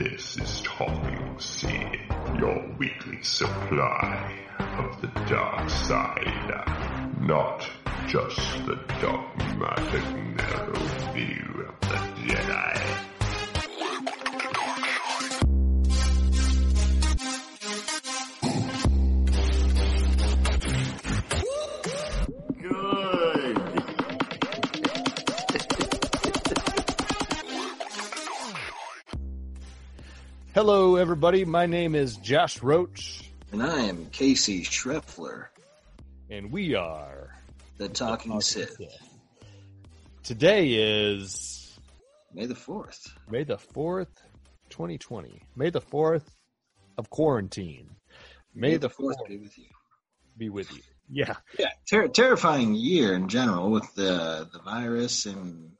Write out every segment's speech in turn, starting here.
This is Talking Sith, your weekly supply of the dark side. Not just the dogmatic narrow view of the Jedi. Hello, everybody. My name is Josh Roach, And I am Casey Schreffler, and we are the Talking Sith. Today is May the 4th. May the 4th, 2020. May the 4th of quarantine. May, the 4th, be with you. be with you. Yeah. Yeah, ter- terrifying year in general with the the virus and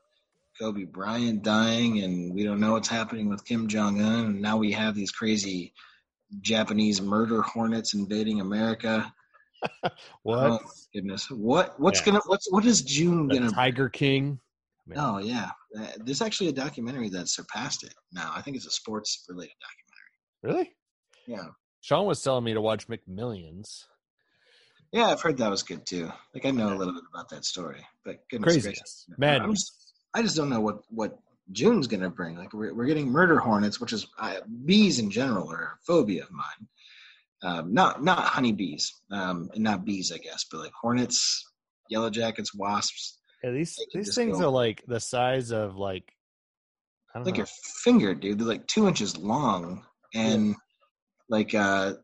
Kobe Bryant dying, and we don't know what's happening with Kim Jong Un. And now we have these crazy Japanese murder hornets invading America. What? Oh goodness, what what's Yeah. gonna what's what is June the gonna? Tiger King. Oh yeah, Uh, there's actually a documentary that surpassed it. Now I think it's a sports related documentary. Really? Yeah. Sean was telling me to watch McMillions. Yeah, I've heard that was good too. Like I know a little bit about that story, but goodness Craziness. gracious, Madness. I'm just- don't know what what June's gonna bring. Like we're we're getting murder hornets, which is uh, bees in general are a phobia of mine. Um, not not honeybees, um, and not bees, I guess, but like hornets, yellow jackets, wasps, Yeah, these these things go- are like the size of like I don't like know. your finger, dude. They're like two inches long, and like uh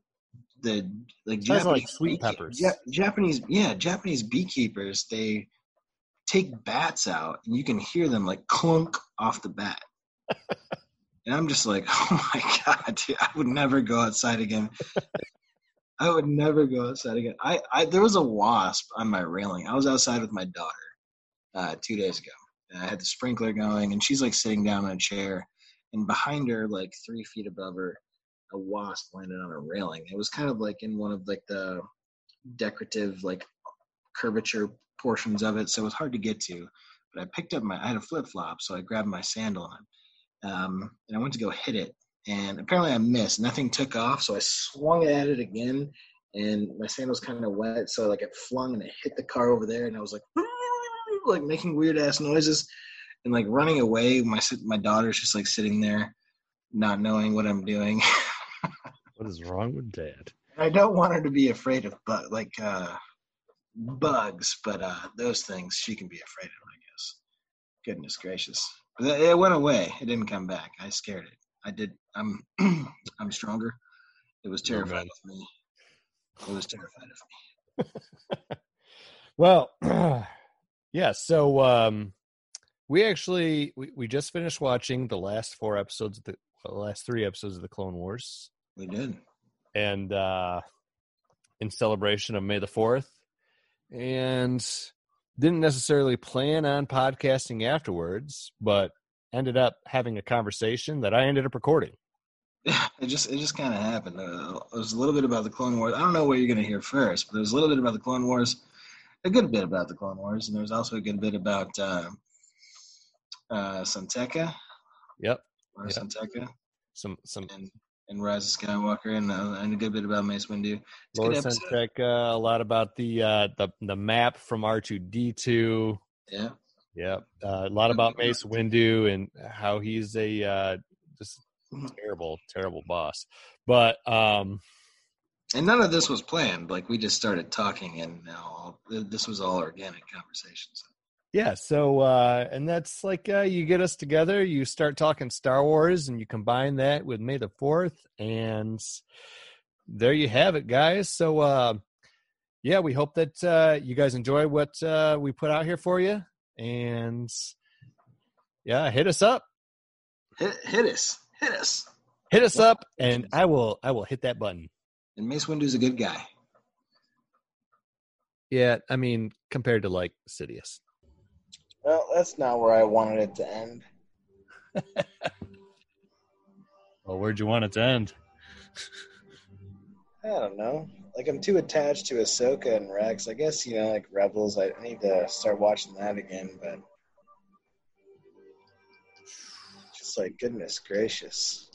the like of, like, Japanese sweet peppers. Ja- Japanese, yeah, Japanese beekeepers. They take bats out, and you can hear them like clunk off the bat. and I'm just like, oh my god, dude, I would never go outside again. I would never go outside again. I, I there was a wasp on my railing. I was outside with my daughter uh, two days ago. And I had the sprinkler going, and she's like sitting down in a chair, and behind her, like three feet above her, a wasp landed on a railing. It was kind of like in one of like the decorative like curvature portions of it, so it was hard to get to. But I picked up my I had a flip flop, so I grabbed my sandal on, um, and I went to go hit it, and apparently I missed. Nothing took off, so I swung at it again, and my sandal's kind of wet, so like it flung and it hit the car over there, and I was like like making weird ass noises and like running away. My my daughter's just like sitting there, not knowing what I'm doing. what is wrong with dad? I don't want her to be afraid of but like uh bugs, but uh those things she can be afraid of, I guess. Goodness gracious. But it went away. It didn't come back. I scared it. I did I'm I'm stronger. It was terrified of me. It was terrified of me. Well, yeah. So um, we actually we, we just finished watching the last four episodes of the well, the last three episodes of the Clone Wars, We did. and uh, in celebration of May the Fourth, and didn't necessarily plan on podcasting afterwards, but ended up having a conversation that I ended up recording. Yeah, it just it just kind of happened. Uh, it was a little bit about the Clone Wars. I don't know what you're going to hear first, but there was a little bit about the Clone Wars, a good bit about the Clone Wars, and there was also a good bit about uh, uh, San Tekka, Yep, or Yeah. San Tekka, some some and and Rise of Skywalker, and uh, and a good bit about Mace Windu. It's a Lord good episode. Sentek, uh, a lot about the uh, the the map from R two D two. Yeah, Yep. Uh, a lot about Mace Windu and how he's a uh, just Mhm. terrible, terrible boss. But um, and none of this was planned. Like we just started talking, and now this was all organic conversations. Yeah, so uh, and that's like uh, you get us together, you start talking Star Wars, and you combine that with May the Fourth, and there you have it, guys. So uh, yeah, we hope that uh, you guys enjoy what uh, we put out here for you, and yeah, hit us up. Hit, hit us, hit us. hit us up and i will i will hit that button And Mace Windu's a good guy. yeah i mean compared to like sidious Well, that's not where I wanted it to end. well where'd you want it to end I don't know. Like I'm too attached to Ahsoka and Rex. I guess you know, like Rebels. I need to start watching that again, but just like goodness gracious.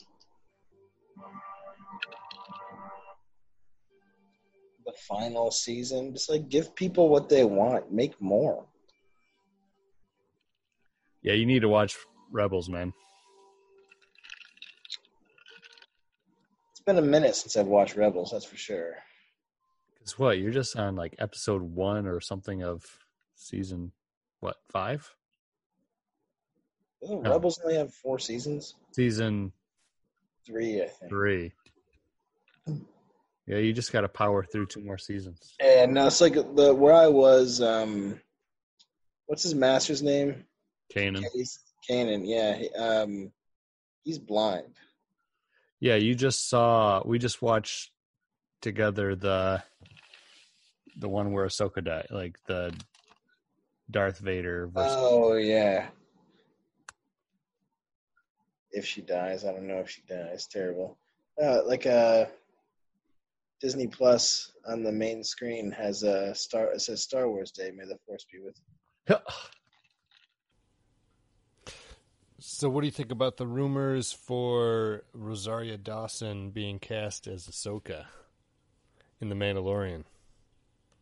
The final season, just like give people what they want, make more. Yeah, you need to watch Rebels, man. It's been a minute since I've watched Rebels, that's for sure. Cause what you're just on like episode one or something of season what five? Doesn't No. Rebels only have four seasons? Season Three, I think. three. Yeah, you just got to power through two more seasons. And no, it's like the where I was. um What's his master's name? Kanan. He's Kanan. Yeah, he, um, he's blind. Yeah, you just saw. We just watched together the the one where Ahsoka died, like the Darth Vader versus. Oh yeah. If she dies, I don't know if she dies. Terrible. Uh, like uh, Disney Plus on the main screen has a star. It says Star Wars Day. May the Force be with. you. So, what do you think about the rumors for Rosario Dawson being cast as Ahsoka in The Mandalorian?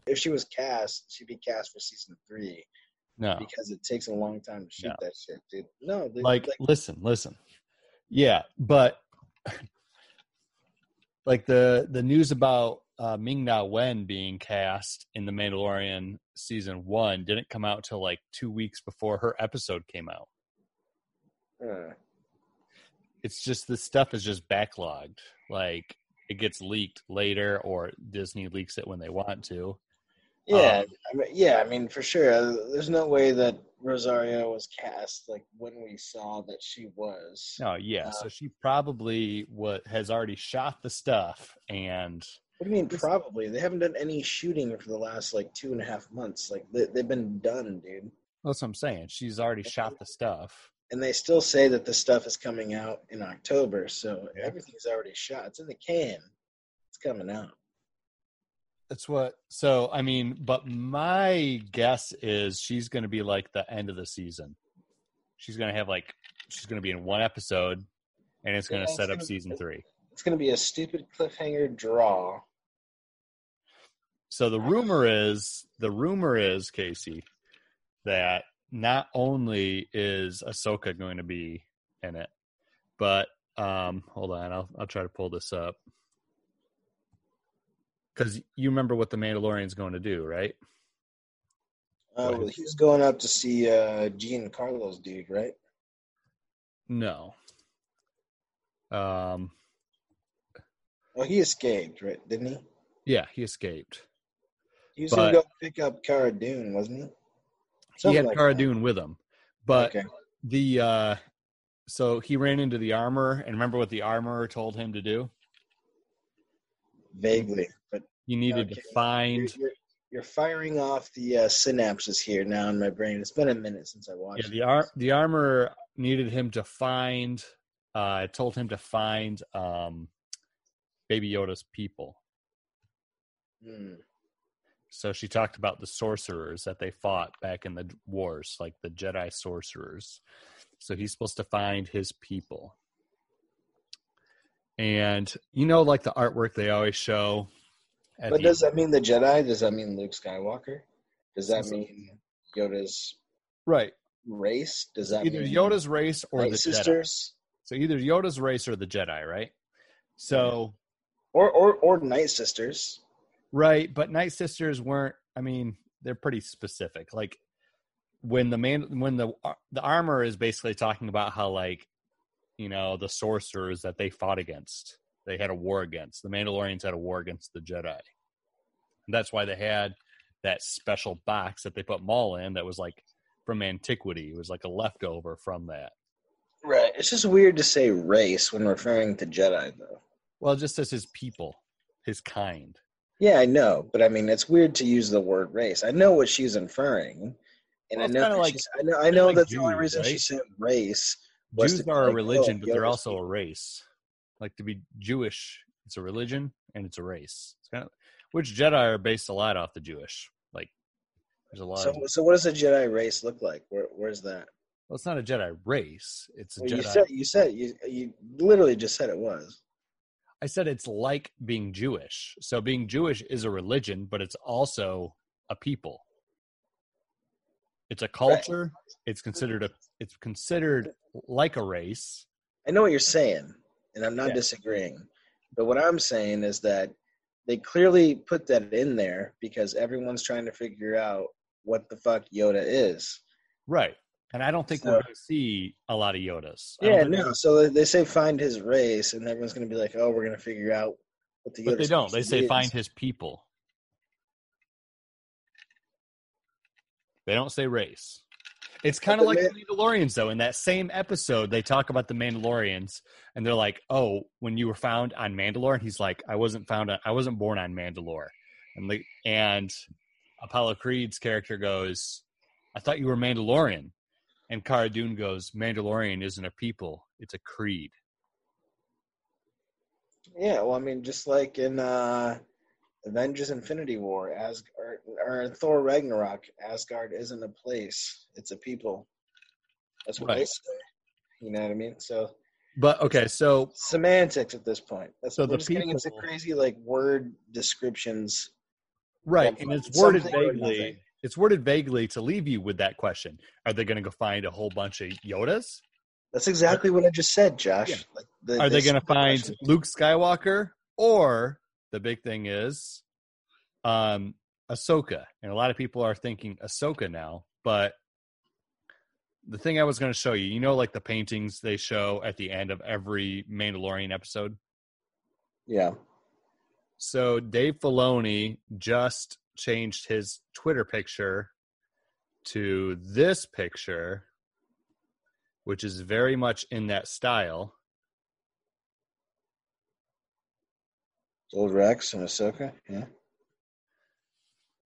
If she was cast, she'd be cast for season three No, because it takes a long time to shoot No. that shit, dude. No, dude, like, listen, listen. Yeah, but like the the news about uh, Ming Na Wen being cast in The Mandalorian season one didn't come out till like two weeks before her episode came out. Uh, It's just this stuff is just backlogged. Like it gets leaked later, or Disney leaks it when they want to. yeah, Um, I mean, yeah. I mean, for sure. Uh, There's no way that Rosario was cast like when we saw that she was. Oh yeah, Uh, so she probably what has already shot the stuff, and What do you mean? Probably they haven't done any shooting for the last like two and a half months. Like they, they've been done, dude. that's what I'm saying. She's already shot the stuff. And they still say that the stuff is coming out in October, so Yeah. everything's already shot. It's in the can. It's coming out. That's what. So I mean, but my guess is she's going to be like the end of the season. She's going to have like she's going to be in one episode, and it's going Yeah, to it's set up gonna- season three. It's gonna be a stupid cliffhanger draw. So the rumor is the rumor is Casey that not only is Ahsoka going to be in it, but um, hold on, I'll I'll try to pull this up because you remember what the Mandalorian's going to do, right? Uh, well, ahead. he was going up to see uh, Gene Carlos, dude, right? No. Um. Well, he escaped, right? Didn't he? Yeah, he escaped. He was But- gonna go pick up Cara Dune, wasn't he? He had like Cara that. Dune with him, but okay. the uh, so he ran into the armor, and remember what the armor told him to do? vaguely, but He needed to Okay. you're, find you're, you're firing off the uh, synapses here now in my brain. It's been a minute since I watched. Yeah, the ar- the armor needed him to find. Uh, told him to find um, Baby Yoda's people. Hmm. So she talked about the sorcerers that they fought back in the wars, like the Jedi sorcerers. So he's supposed to find his people. And you know, like the artwork they always show. But the- does that mean the Jedi? Does that mean Luke Skywalker? Does that mean Yoda's right? race? Does that Either mean Yoda's race or Night the Jedi. sisters? So either Yoda's race or the Jedi, right? So Or, or or Night Sisters? Right, but Night Sisters weren't. I mean, they're pretty specific. Like when the man, when the uh, the armor is basically talking about how like you know the sorcerers that they fought against, they had a war against. The Mandalorians had a war against the Jedi. And that's why they had that special box that they put Maul in that was like from antiquity. It was like a leftover from that. Right. It's just weird to say race when referring to Jedi, though. Well, just as his people, his kind. Yeah, I know, but I mean, it's weird to use the word race. I know what she's inferring, and Well, I know like- I know I know like that the only Jews, reason she said race Jews are a oh, religion, oh, but they're also a race. Like to be Jewish, it's a religion and it's a race. It's kind of, which Jedi are based a lot off the Jewish. Like there's a lot. So, of, so what does a Jedi race look like? Where, where's that? well, it's not a Jedi race. It's a Well, you Jedi. said you said you you literally just said it was. I said it's like being Jewish. So being Jewish is a religion, but it's also a people. It's a culture. It's considered a it's considered like a race. I know what you're saying, and I'm not Yeah. disagreeing. But what I'm saying is that they clearly put that in there because everyone's trying to figure out what the fuck Yoda is. Right. And I don't think So- we're going to see a lot of Yodas. Yeah, no. So they- say find his race, and everyone's going to be like, "Oh, we're going to figure out what the Yoda." But they don't. They say is. find his people. They don't say race. It's kind of like Man- the Mandalorians, though. In that same episode, they talk about the Mandalorians, and they're like, "Oh, when you were found on Mandalore," and he's like, "I wasn't found. On, I wasn't born on Mandalore." And the and Apollo Creed's character goes, "I thought you were Mandalorian," and Cara Dune goes, "Mandalorian isn't a people; it's a creed." Yeah, well, I mean, just like in uh, Avengers: Infinity War, as or, or in Thor Ragnarok, Asgard isn't a place; it's a people. That's what they Right. say. You know what I mean? So But okay, so semantics at this point. That's So the just getting into crazy like word descriptions. Right, and it's worded vaguely. It's worded vaguely to leave you with that question: Are they going to go find a whole bunch of Yodas? That's exactly what I just said, Josh. Yeah. Like the, Are they going to find question- Luke Skywalker, or the big thing is, um, Ahsoka? And a lot of people are thinking Ahsoka now, but the thing I was going to show you, you know, like the paintings they show at the end of every Mandalorian episode. Yeah. So Dave Filoni just changed his Twitter picture to this picture, which is very much in that style. Old Rex and Ahsoka. Yeah.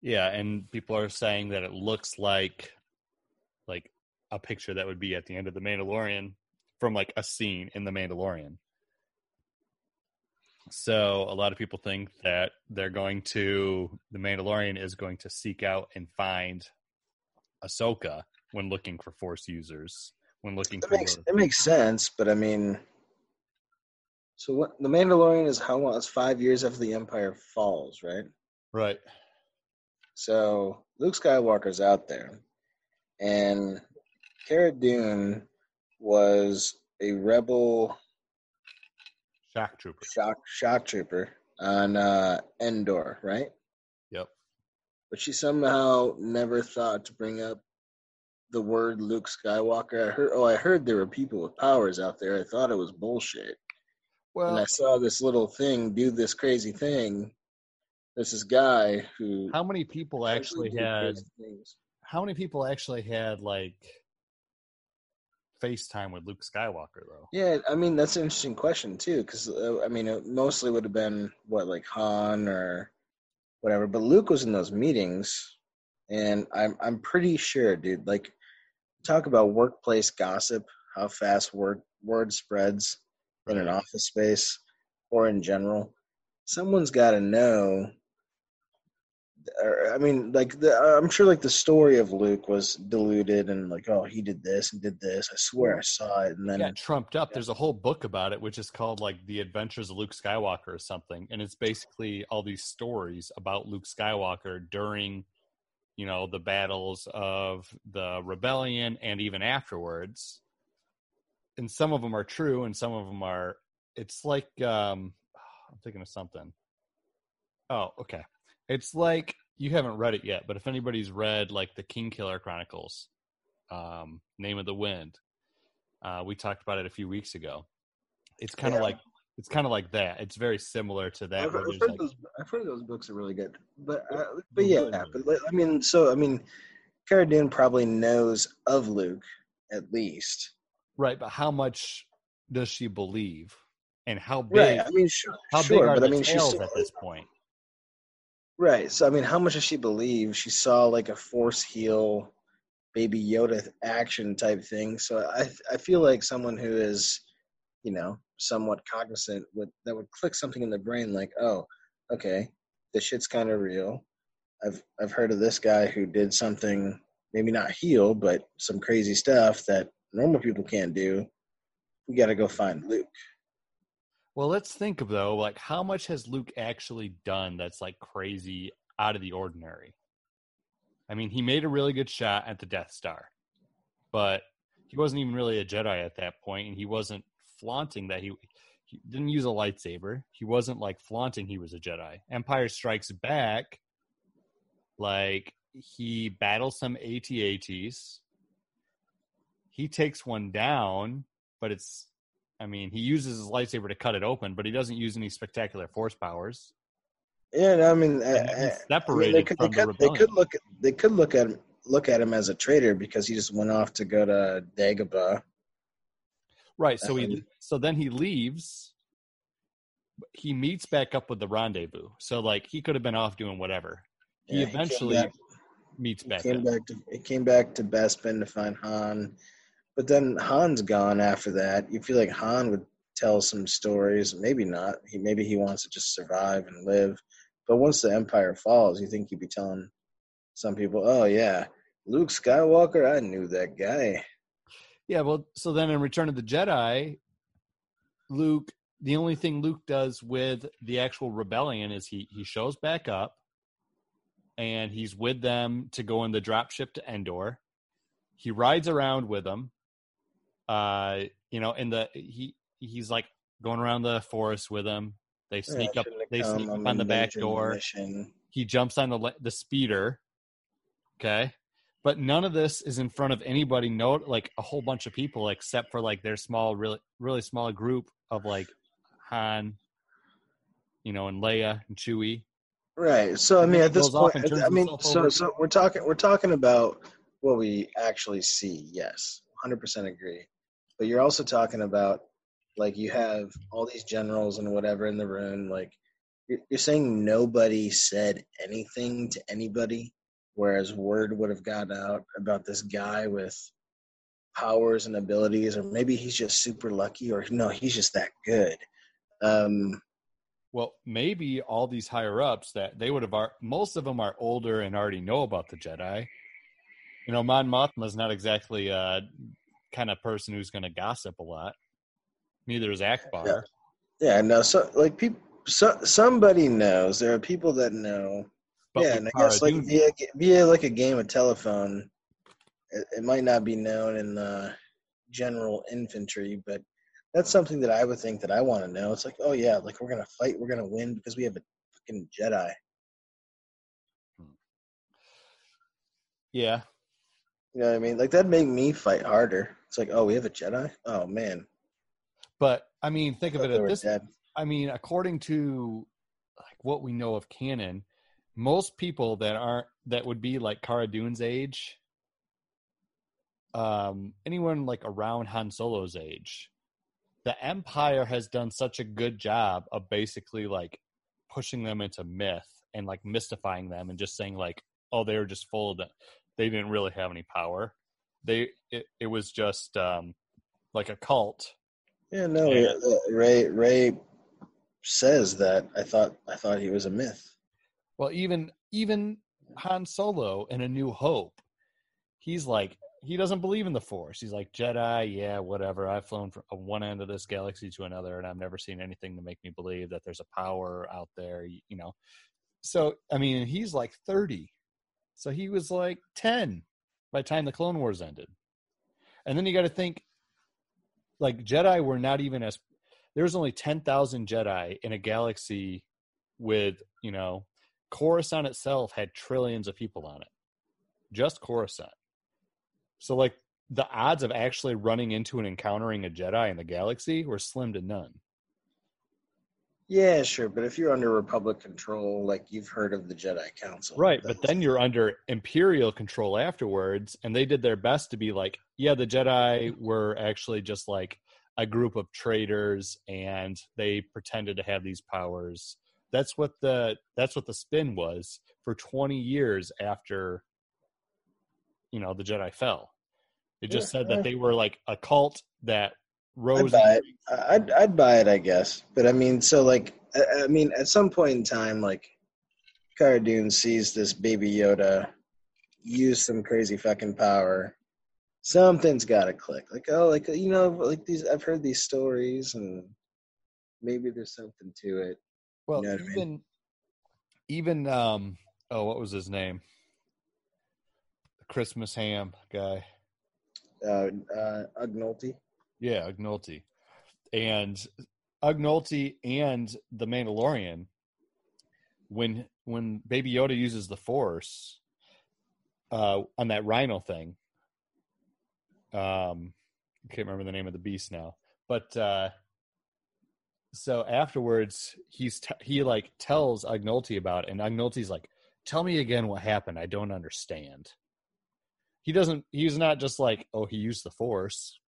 Yeah, and people are saying that it looks like like a picture that would be at the end of the Mandalorian from like a scene in the Mandalorian. So a lot of people think that they're going to the Mandalorian is going to seek out and find Ahsoka when looking for Force users, when looking That for makes it makes sense, but I mean, so what? The Mandalorian is how long? It's five years after the Empire falls, right? right. So Luke Skywalker's out there, and Cara Dune was a rebel Shock trooper. shock shock trooper on uh, Endor, right? Yep. But she somehow never thought to bring up the word Luke Skywalker. I heard, oh, I heard there were people with powers out there. I thought it was bullshit. Well, and I saw this little thing do this crazy thing. There's this guy who how many people actually had things. how many people actually had like FaceTime with Luke Skywalker though? Yeah, I mean that's an interesting question too, because uh, I mean it mostly would have been what like Han or whatever, but Luke was in those meetings, and I'm I'm pretty sure, dude. Like, talk about workplace gossip, how fast word word spreads in an office space or in general. Someone's got to know. I mean, like the, I'm sure, like the story of Luke was diluted and like, oh, he did this and did this. I swear I saw it, and then got trumped up. There's a whole book about it, which is called like The Adventures of Luke Skywalker or something, and it's basically all these stories about Luke Skywalker during, you know, the battles of the rebellion and even afterwards. And some of them are true, and some of them are. It's like um, I'm thinking of something. Oh, okay. It's like you haven't read it yet, but if anybody's read like the King Killer Chronicles, um, Name of the Wind, uh, we talked about it a few weeks ago. It's kind of Yeah. like it's kind of like that. It's very similar to that. I've, I've heard like- those. I've heard those books are really good, but uh, but yeah, but I mean, so I mean, Cara Dune probably knows of Luke at least, right, but how much does she believe, and how big? right? I mean, sure, how sure, big are but the I mean, she's tales at this point? Right. So I mean, how much does she believe? She saw like a Force heal, Baby Yoda action type thing. So I I feel like someone who is, you know, somewhat cognizant would that would click something in the brain like, oh, okay, this shit's kind of real. I've I've heard of this guy who did something maybe not heal, but some crazy stuff that normal people can't do. We got to go find Luke. Well, let's think of though, like how much has Luke actually done that's like crazy out of the ordinary? I mean, he made a really good shot at the Death Star, but he wasn't even really a Jedi at that point, and he wasn't flaunting that he he didn't use a lightsaber. He wasn't like flaunting he was a Jedi. Empire Strikes Back, like he battles some AT-ATs. He takes one down, but it's I mean, he uses his lightsaber to cut it open, but he doesn't use any spectacular force powers. Yeah, no, I mean, And uh, uh, I separated mean, they could, they from the could, they could look, they could look at him, look at him as a traitor because he just went off to go to Dagobah. Right. So he Um, so then he leaves. He meets back up with the rendezvous. So like he could have been off doing whatever. He Yeah, eventually back- meets he back came up. back to he came back to Bespin to find Han, but then Han's gone after that. You feel like Han would tell some stories, maybe not. He maybe he wants to just survive and live. But once the Empire falls, you think he'd be telling some people, "Oh yeah, Luke Skywalker, I knew that guy." Yeah, well, so then in Return of the Jedi, Luke, the only thing Luke does with the actual rebellion is he he shows back up and he's with them to go in the dropship to Endor. He rides around with them. Uh, you know, in the he he's like going around the forest with them. They sneak Yeah, up they sneak up on the back door. mission. He jumps on the the speeder. Okay. But none of this is in front of anybody, no like a whole bunch of people except for like their small really really small group of like Han, you know, and Leia and Chewie. Right. So I mean, at this point, I mean, so over. so we're talking we're talking about what we actually see. Yes, hundred percent agree. But you're also talking about like you have all these generals and whatever in the room. Like you're, you're saying nobody said anything to anybody, whereas word would have got out about this guy with powers and abilities, or maybe he's just super lucky, or no, he's just that good. Um, Well, maybe all these higher ups that they would have ar- most of them are older and already know about the Jedi. You know, Mon Mothma's not exactly a kind of person who's going to gossip a lot. Neither is Ackbar. Yeah. Yeah, no. So like people, so, somebody knows. There are people that know. But yeah, and I guess like via via like a game of telephone, it, it might not be known in the general infantry, but that's something that I would think that I want to know. It's like, oh yeah, like we're gonna fight, we're gonna win because we have a fucking Jedi. Hmm. yeah, You know what I mean? Like that'd make me fight harder. It's like, oh, we have a Jedi. Oh man, but I mean, think of it at this. dead. I mean, according to like what we know of canon, most people that aren't that would be like Cara Dune's age, um, anyone like around Han Solo's age, the Empire has done such a good job of basically like pushing them into myth and like mystifying them and just saying like, oh, they were just full of that. They didn't really have any power. They it, it was just um, like a cult Yeah, no. Yeah. uh, Rey Rey says that. I thought I thought he was a myth. Well, even even Han Solo in A New Hope, he's like he doesn't believe in the Force. He's like Jedi, yeah, whatever. I've flown from one end of this galaxy to another, and I've never seen anything to make me believe that there's a power out there. You know, so I mean, he's like thirty, so he was like ten by the time the Clone Wars ended, and then you got to think, like Jedi were not even as there's only ten thousand Jedi in a galaxy with you know Coruscant itself had trillions of people on it. Just Coruscant. So like the odds of actually running into and encountering a Jedi in the galaxy were slim to none. Yeah, sure, but if you're under Republic control, like you've heard of the Jedi Council, Right, but then you're under imperial control afterwards and they did their best to be like, yeah, the Jedi were actually just like a group of traitors and they pretended to have these powers. That's what the that's what the spin was for 20 years after you know the Jedi fell. It just Yeah, said that they were like a cult that I'd buy it. I'd I'd buy it, I guess. But I mean, so like, I, I mean, at some point in time, like, Cara Dune sees this baby Yoda use some crazy fucking power. Something's got to click. Like, oh, like you know, like these. I've heard these stories, and maybe there's something to it. Well, know what I mean? even even um oh, what was his name? The Christmas ham guy. Uh, uh. Yeah, Ugnulty. And Ugnulty and the Mandalorian when when Baby Yoda uses the Force uh on that rhino thing. Um I can't remember the name of the beast now. But uh so afterwards he's t- he like tells Ugnulty about it and Ugnulty's like tell me again what happened. I don't understand. He doesn't he's not just like oh he used the force.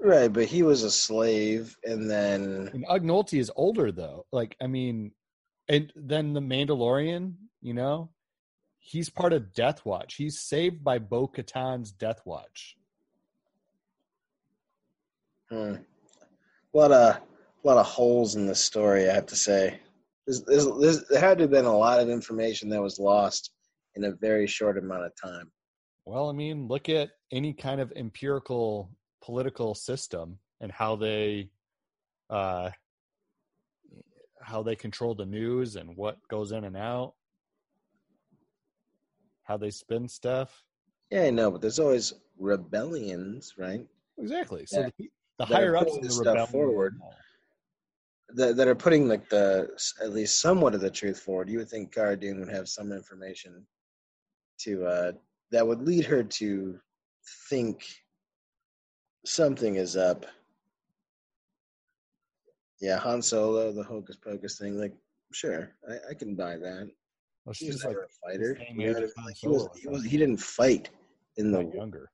Right, but he was a slave, and then And is older though. Like I mean, and then the Mandalorian, you know, he's part of Death Watch. He's saved by Bo Katan's Death Watch. hmm, a lot of a lot of holes in this story. I have to say, there's, there's, there's, there had to have been a lot of information that was lost in a very short amount of time. Well, I mean, look at any kind of empirical political system and how they uh how they control the news and what goes in and out. How they spin stuff. Yeah, I know, but there's always rebellions, right? Exactly. So Yeah. the, the higher ups in the stuff forward. That that are putting like the at least somewhat of the truth forward. You would think Cara Dune would have some information to uh that would lead her to think something is up. Yeah, Han Solo, the hocus pocus thing, like sure, I, I can buy that. Well, He was like a fighter. same you know age what I as mean? Han Like, he was he was he didn't fight in the younger.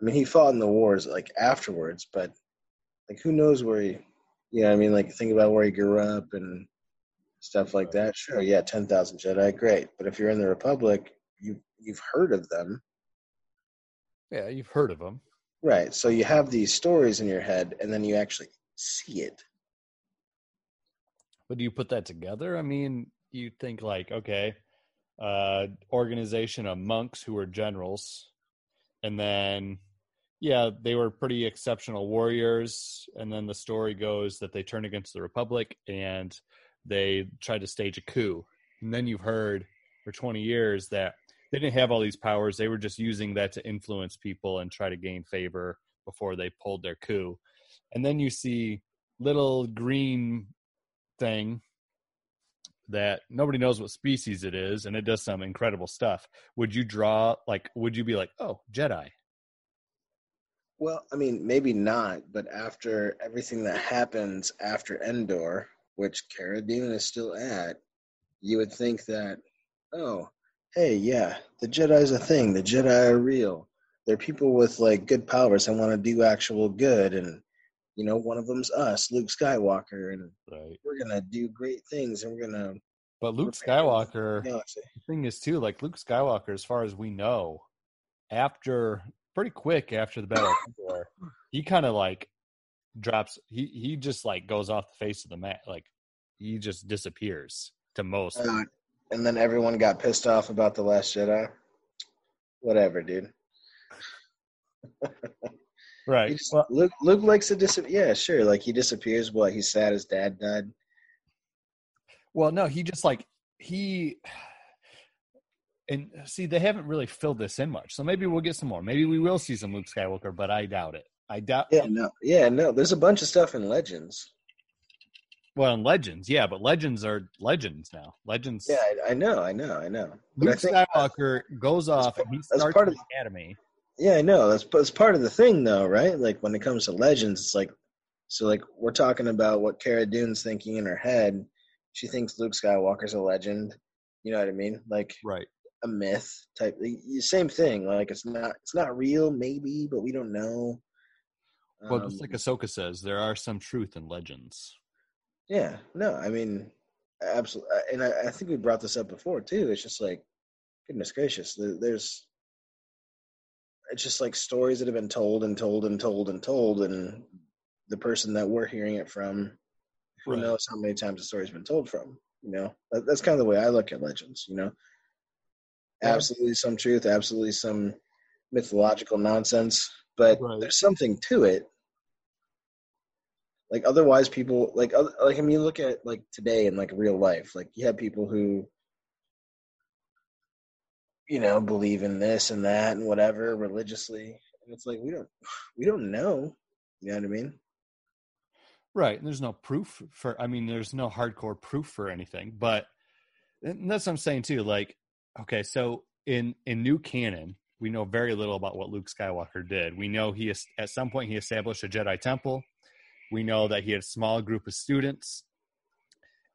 I mean, he fought in the wars like afterwards, but like who knows where he, you know, I mean, like think about where he grew up and stuff like that. Sure, yeah, ten thousand Jedi, great. But if you're in the Republic, you you've heard of them, Yeah, you've heard of them. Right? So you have these stories in your head, and then you actually see it. But do you put that together? I mean, you think like, okay, uh organization of monks who were generals, and then yeah, they were pretty exceptional warriors, and then the story goes that they turn against the Republic and they tried to stage a coup. And then you've heard for 20 years that they didn't have all these powers. They were just using that to influence people and try to gain favor before they pulled their coup. And then you see little green thing that nobody knows what species it is and it does some incredible stuff. Would you draw like would you be like, "Oh, Jedi." Well, I mean, maybe not, but after everything that happens after Endor, which Cara Dune is still at, you would think that, oh, hey, yeah, the Jedi's a thing. The Jedi are real. They're people with like good powers and want to do actual good, and you know, one of them's us, Luke Skywalker, and Right. we're gonna do great things, and we're gonna. But Luke Skywalker the the thing is too like luke skywalker as far as we know after pretty quick after the battle of he kind of like drops he he just like goes off the face of the map like he just disappears to most Uh, and then everyone got pissed off about the Last Jedi. Whatever, dude. Right just- well, Luke Luke likes to disappear. Yeah, sure. Like he disappears. What? He's sad his dad died. well no he just like he and see they haven't really filled this in much so maybe we'll get some more maybe we will see some luke skywalker but i doubt it i doubt Yeah, no. Yeah, no. There's a bunch of stuff in Legends. Well in legends yeah but legends are legends now legends Yeah, I, I know, I know, I know. But I Luke think- Skywalker goes off part- and he starts part the academy. Yeah, I know. That's that's part of the thing, though, right? Like when it comes to Legends, it's like, so like we're talking about what Cara Dune's thinking in her head. She thinks Luke Skywalker's a legend. You know what I mean? Like Right. a myth type. the Same thing. Like it's not it's not real, maybe, but we don't know. Well, just Um, like Ahsoka says, there are some truth in legends. Yeah, no, I mean, absolutely, uh, and I, I think we brought this up before too. It's just like, goodness gracious, there's, it's just like stories that have been told and told and told and told, and the person that we're hearing it from, who Right. knows how many times the story's been told from. You know, that, that's kind of the way I look at legends. You know, Yeah. absolutely some truth, absolutely some mythological nonsense, but Right. there's something to it. Like otherwise, people like like I mean, look at like today in like real life. Like you have people who, you know, believe in this and that and whatever religiously, and it's like we don't we don't know. You know what I mean? Right. And there's no proof for, I mean, there's no hardcore proof for anything, but and that's what I'm saying too. Like, okay, so in, in new canon, we know very little about what Luke Skywalker did. We know he, at some point, he established a Jedi temple. We know that he had a small group of students.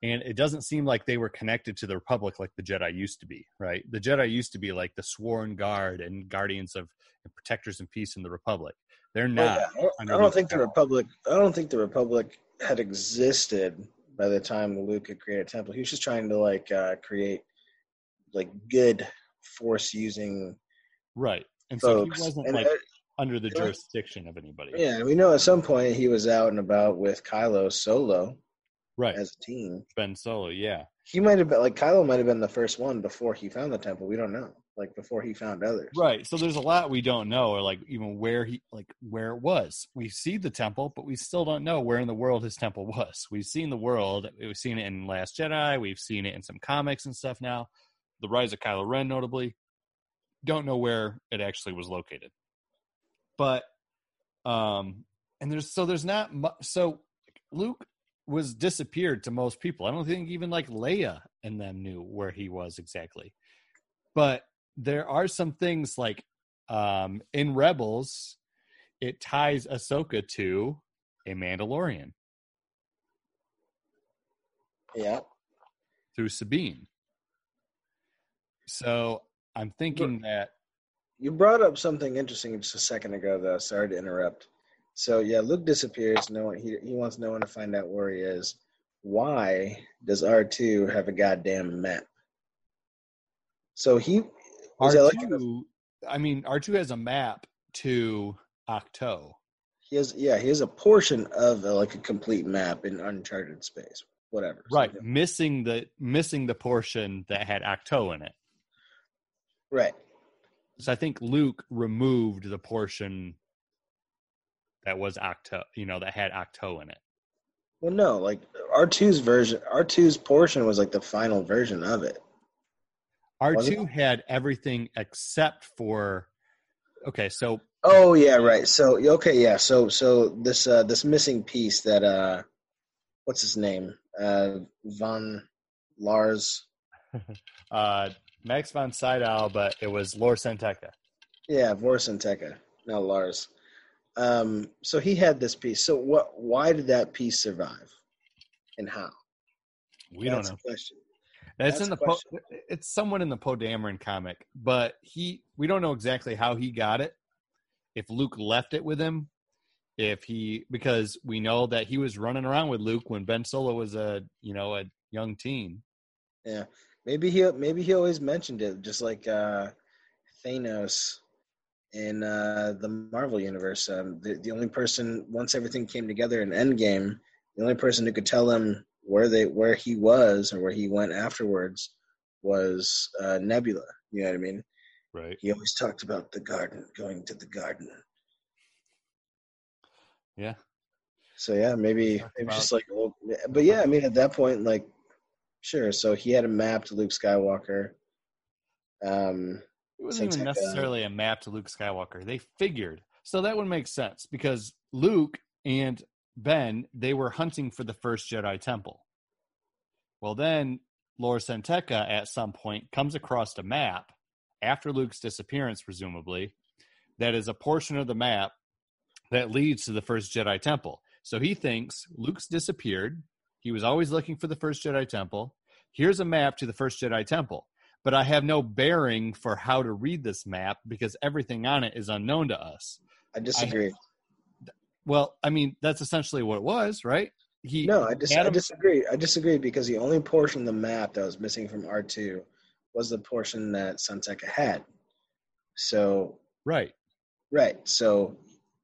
And it doesn't seem like they were connected to the Republic like the Jedi used to be, right? The Jedi used to be like the sworn guard and guardians of and protectors and peace in the Republic. They're Well, not. yeah, I don't- I don't think the Republic. I don't think the Republic had existed by the time Luke had created a temple. He was just trying to like uh, create like good force using Right. And so he wasn't and like under the jurisdiction of anybody. yeah, we know at some point he was out and about with Kylo solo Right. as a team. Ben Solo, yeah. He might have been like Kylo might have been the first one before he found the temple. We don't know. Like before he found others. Right. So there's a lot we don't know, or like even where he like where it was. We see the temple, but we still don't know where in the world his temple was. We've seen the world. We've seen it in Last Jedi. We've seen it in some comics and stuff now. The Rise of Kylo Ren, notably. Don't know where it actually was located. But um and there's so there's not much so Luke was disappeared to most people. I don't think even like Leia and them knew where he was exactly. But there are some things like um in Rebels, it ties Ahsoka to a Mandalorian Yeah. through Sabine. So I'm thinking that You brought up something interesting just a second ago, though. Sorry to interrupt. So yeah, Luke disappears. No one he he wants no one to find out where he is. Why does R two have a goddamn map? So he was that like R2 I mean R2 has a map to Ahch-To. he has yeah he has a portion of uh, like a complete map in uncharted space. Whatever. Right, So- missing the missing the portion that had Ahch-To in it. right. So I think Luke removed the portion that was Ahch-To, you know, that had Ahch-To in it. Well, no, like R 2s version, R 2s portion was like the final version of it. R2 had everything except for okay, so Oh yeah, right. So okay, yeah. So so this uh this missing piece that uh what's his name? Uh Von Lars. uh Max von Sydow, but it was Lars San Tekka. Yeah, Lars Vorsenteca, not Lars. Um so he had this piece. So what why did that piece survive? And how? We That's don't know. question. That's, That's in the the po- it's someone in the Poe Dameron comic, but he we don't know exactly how he got it. If Luke left it with him, if he because we know that he was running around with Luke when Ben Solo was a you know a young teen. Yeah. Maybe he maybe he always mentioned it, just like uh Thanos in uh the Marvel universe. Um the, the only person once everything came together in Endgame, the only person who could tell him where they where he was or where he went afterwards was uh Nebula. You know what I mean? Right. He always talked about the garden, going to the garden. Yeah. So yeah, maybe maybe about- just like old, but yeah, I mean at that point, like, sure. So he had a map to Luke Skywalker. Um, It wasn't even necessarily a map to Luke Skywalker. They figured. So that would make sense because Luke and Ben, they were hunting for the first Jedi temple. Well, then Lor San Tekka at some point comes across a map after Luke's disappearance, presumably, that is a portion of the map that leads to the first Jedi temple. So he thinks Luke's disappeared. He was always looking for the first Jedi temple. Here's a map to the first Jedi temple but I have no bearing for how to read this map because everything on it is unknown to us. I disagree. Well, I mean, that's essentially what it was, right? He no, I, dis- I disagree. I disagree because the only portion of the map that was missing from R two was the portion that San Tekka had. So right. right, so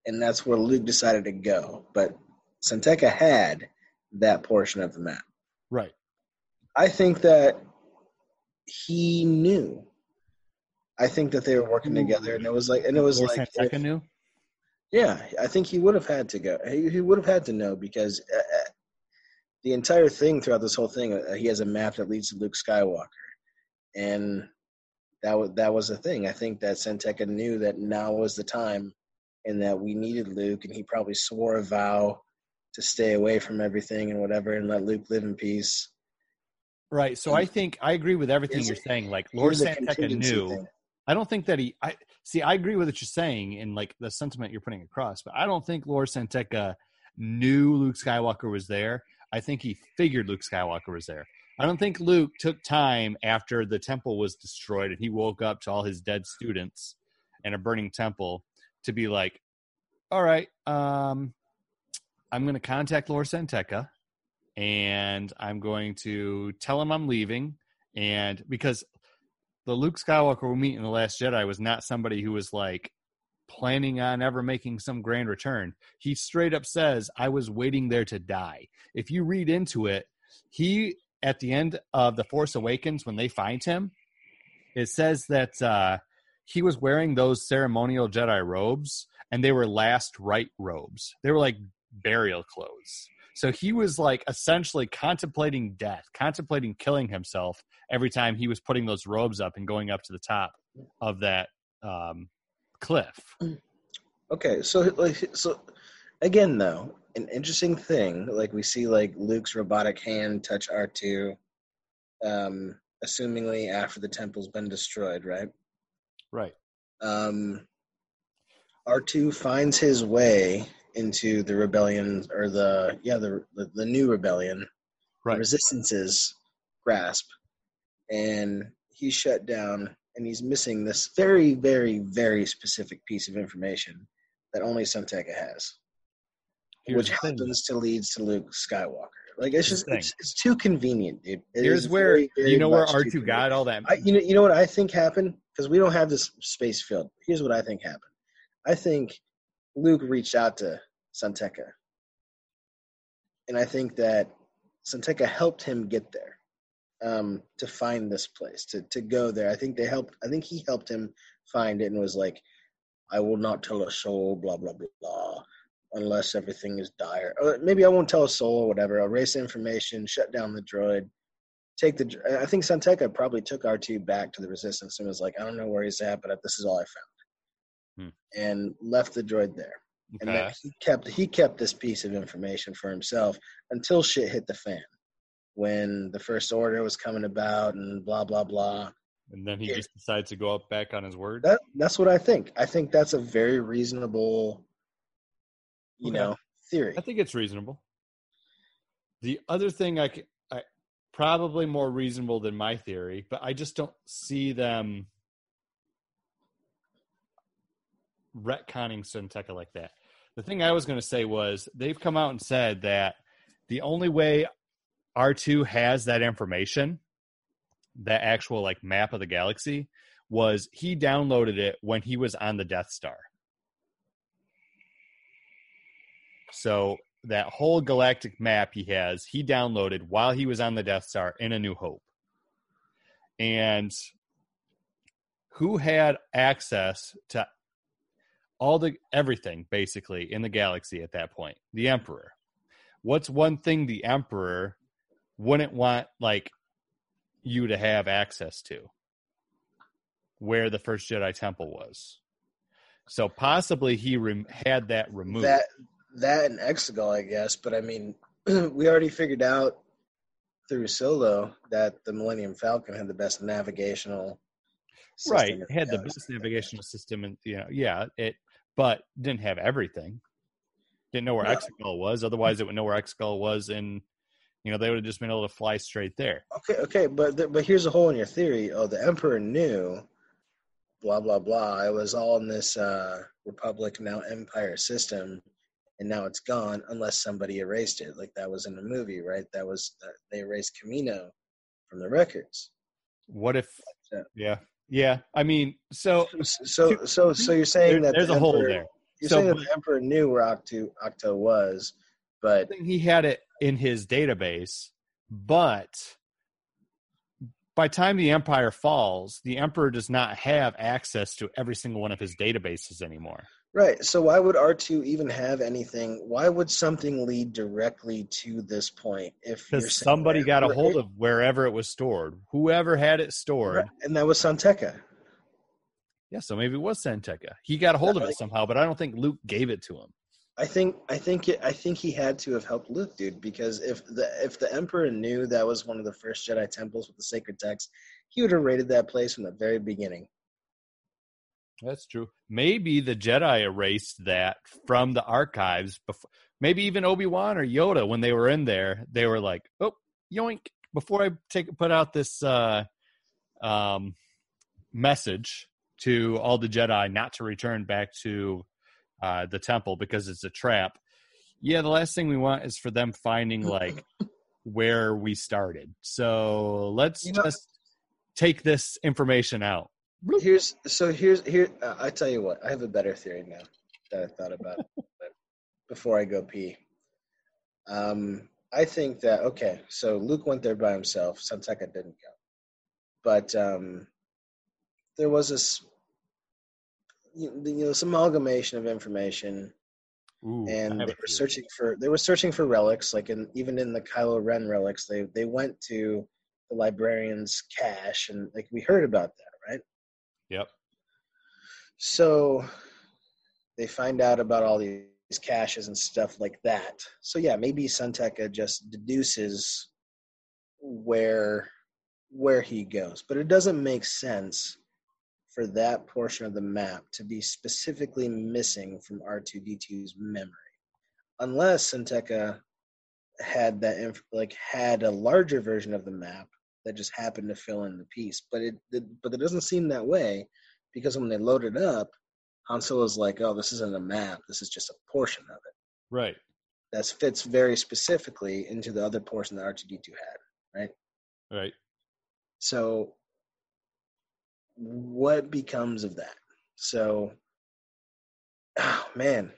and that's where Luke decided to go. But San Tekka had that portion of the map. Right. I think that he knew. I think that they were working together, and it was like, and it was Lord like, San Tekka if- knew. Yeah, I think he would have had to go. He, he would have had to know because uh, uh, the entire thing throughout this whole thing, uh, he has a map that leads to Luke Skywalker, and that was that was the thing. I think that San Tekka knew that now was the time, and that we needed Luke, and he probably swore a vow to stay away from everything and whatever, and let Luke live in peace. Right. So I think I agree with everything you're saying. Like Lor San Tekka knew. thing. I don't think that he. I see. I agree with what you're saying and like the sentiment you're putting across, but I don't think Lor San Tekka knew Luke Skywalker was there. I think he figured Luke Skywalker was there. I don't think Luke took time after the temple was destroyed and he woke up to all his dead students and a burning temple to be like, "All right, um, I'm going to contact Lor San Tekka and I'm going to tell him I'm leaving." And because the Luke Skywalker we meet in the Last Jedi was not somebody who was like planning on ever making some grand return. He straight up says, "I was waiting there to die." If you read into it, he at the end of the Force Awakens when they find him, it says that uh, he was wearing those ceremonial Jedi robes, and they were last right robes. They were like burial clothes. So he was like essentially contemplating death, contemplating killing himself every time he was putting those robes up and going up to the top of that um, cliff. Okay, so like so again though, an interesting thing, like we see like Luke's robotic hand touch R two, um, assumingly after the temple's been destroyed, right? Right. Um R two finds his way into the rebellion or the yeah, the the, the new rebellion, Right. resistance's grasp. And he's shut down and he's missing this very, very, very specific piece of information that only San Tekka has Here's which happens to leads to Luke Skywalker. Like it's just it's, it's too convenient, dude. It Here's where very, very you know where R two got all that. I, you know, you know what I think happened because we don't have this space field. Here's what I think happened. I think Luke reached out to San Tekka, and I think that San Tekka helped him get there um, to find this place to to go there. I think they helped. I think he helped him find it and was like, "I will not tell a soul." Blah blah blah. Unless everything is dire, or maybe I won't tell a soul or whatever. I'll erase information, shut down the droid, take the. I think San Tekka probably took R two back to the Resistance and was like, "I don't know where he's at, but this is all I found," Hmm. and left the droid there. And Okay. then he kept he kept this piece of information for himself until shit hit the fan. When the first order was coming about and blah blah blah. And then he Yeah. just decides to go up back on his word. That that's what I think. I think that's a very reasonable, you Okay. know, theory. I think it's reasonable. The other thing I, I probably more reasonable than my theory, but I just don't see them retconning San Tekka like that. The thing I was going to say was they've come out and said that the only way R2 has that information, that actual like map of the galaxy, was he downloaded it when he was on the Death Star. So that whole galactic map he has, he downloaded while he was on the Death Star in A New Hope. And who had access to all the everything basically in the galaxy at that point? The Emperor. What's one thing the Emperor wouldn't want like you to have access to? Where the first Jedi Temple was. So possibly he rem- had that removed. That that and Exegol, I guess. But I mean, we already figured out through Solo that the Millennium Falcon had the best navigational. system right it had the best navigational system and you know yeah it but didn't have everything didn't know where No. Exegol was otherwise it would know where Exegol was and you know they would have just been able to fly straight there Okay, okay, but th- but here's a hole in your theory. Oh, the Emperor knew, blah blah blah. It was all in this uh, Republic now Empire system, and now it's gone unless somebody erased it. Like that was in the movie, right? That was uh, they erased Kamino from the records. what if Yeah. Yeah i mean so So so so you're saying there- that there's the a hole there. You're So, saying that the Emperor knew where Ahch-To Ahch-To was, but he had it in his database but by time the empire falls the emperor does not have access to every single one of his databases anymore Right. So why would R2 even have anything? Why would something lead directly to this point if Because somebody got a hold of wherever it was stored, whoever had it stored. Right, and that was San Tekka. Yeah, so maybe it was San Tekka. He got a hold of it somehow, but I don't think Luke gave it to him. I think I think it, I think he had to have helped Luke, dude, because if the if the Emperor knew that was one of the first Jedi temples with the sacred text, he would have raided that place from the very beginning. That's true. Maybe the Jedi erased that from the archives before. Maybe even Obi Wan or Yoda, when they were in there, they were like, "Oh, yoink!" Before I take put out this uh, um, message to all the Jedi not to return back to uh, the temple because it's a trap. Yeah, the last thing we want is for them finding like where we started. So let's You know- just take this information out. Here's so here's here. Uh, I tell you what, I have a better theory now that I thought about but before I go pee. Um, I think that okay, so Luke went there by himself. San Tekka didn't go, but um, there was this, you know, some amalgamation of information Ooh, and they were searching for they were searching for relics like in even in the Kylo Ren relics they they went to the librarian's cache and like we heard about that Yep. so they find out about all these caches and stuff like that so yeah maybe San Tekka just deduces where where he goes but it doesn't make sense for that portion of the map to be specifically missing from R2D2's memory. Unless San Tekka had that inf- like had a larger version of the map that just happened to fill in the piece. But it, it but it doesn't seem that way because when they load it up, Han Solo's like, "Oh, this isn't a map. This is just a portion of it." Right. That fits very specifically into the other portion that R2D2 had. Right. Right. So what becomes of that? So oh man,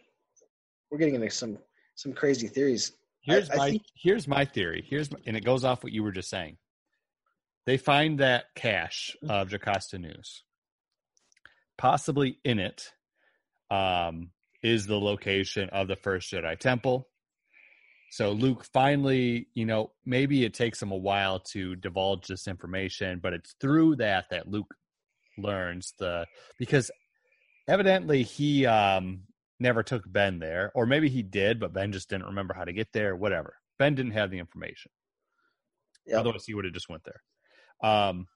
we're getting into some some crazy theories. Here's I my think- here's my theory. Here's my, and it goes off what you were just saying. They find that cache of Jocasta Nu's. Possibly in it um, is the location of the first Jedi Temple. So Luke finally, you know, maybe it takes him a while to divulge this information, but it's through that that Luke learns the because evidently he um never took Ben there, or maybe he did, but Ben just didn't remember how to get there. Whatever. Ben didn't have the information. Yep. Otherwise, he would have just went there. Um,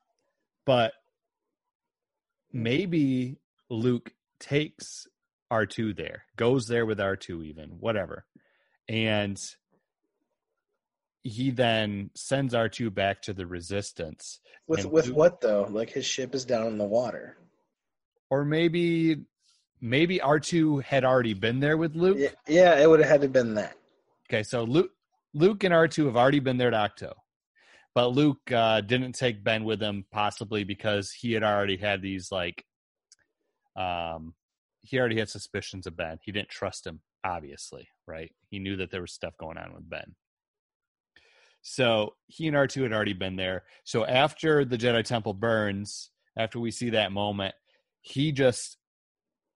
but maybe Luke takes R two there, goes there with R two, even whatever, and he then sends R two back to the Resistance, With with Luke- what though? Like his ship is down in the water. or maybe maybe R two had already been there with Luke. Yeah, yeah it would have had to been that. Okay, so Luke, Luke and R two have already been there to Ahch-To, but Luke uh, didn't take Ben with him, possibly because he had already had these like, um, he already had suspicions of Ben. He didn't trust him, obviously, right? He knew that there was stuff going on with Ben. So he and R two had already been there. So after the Jedi Temple burns, after we see that moment, he just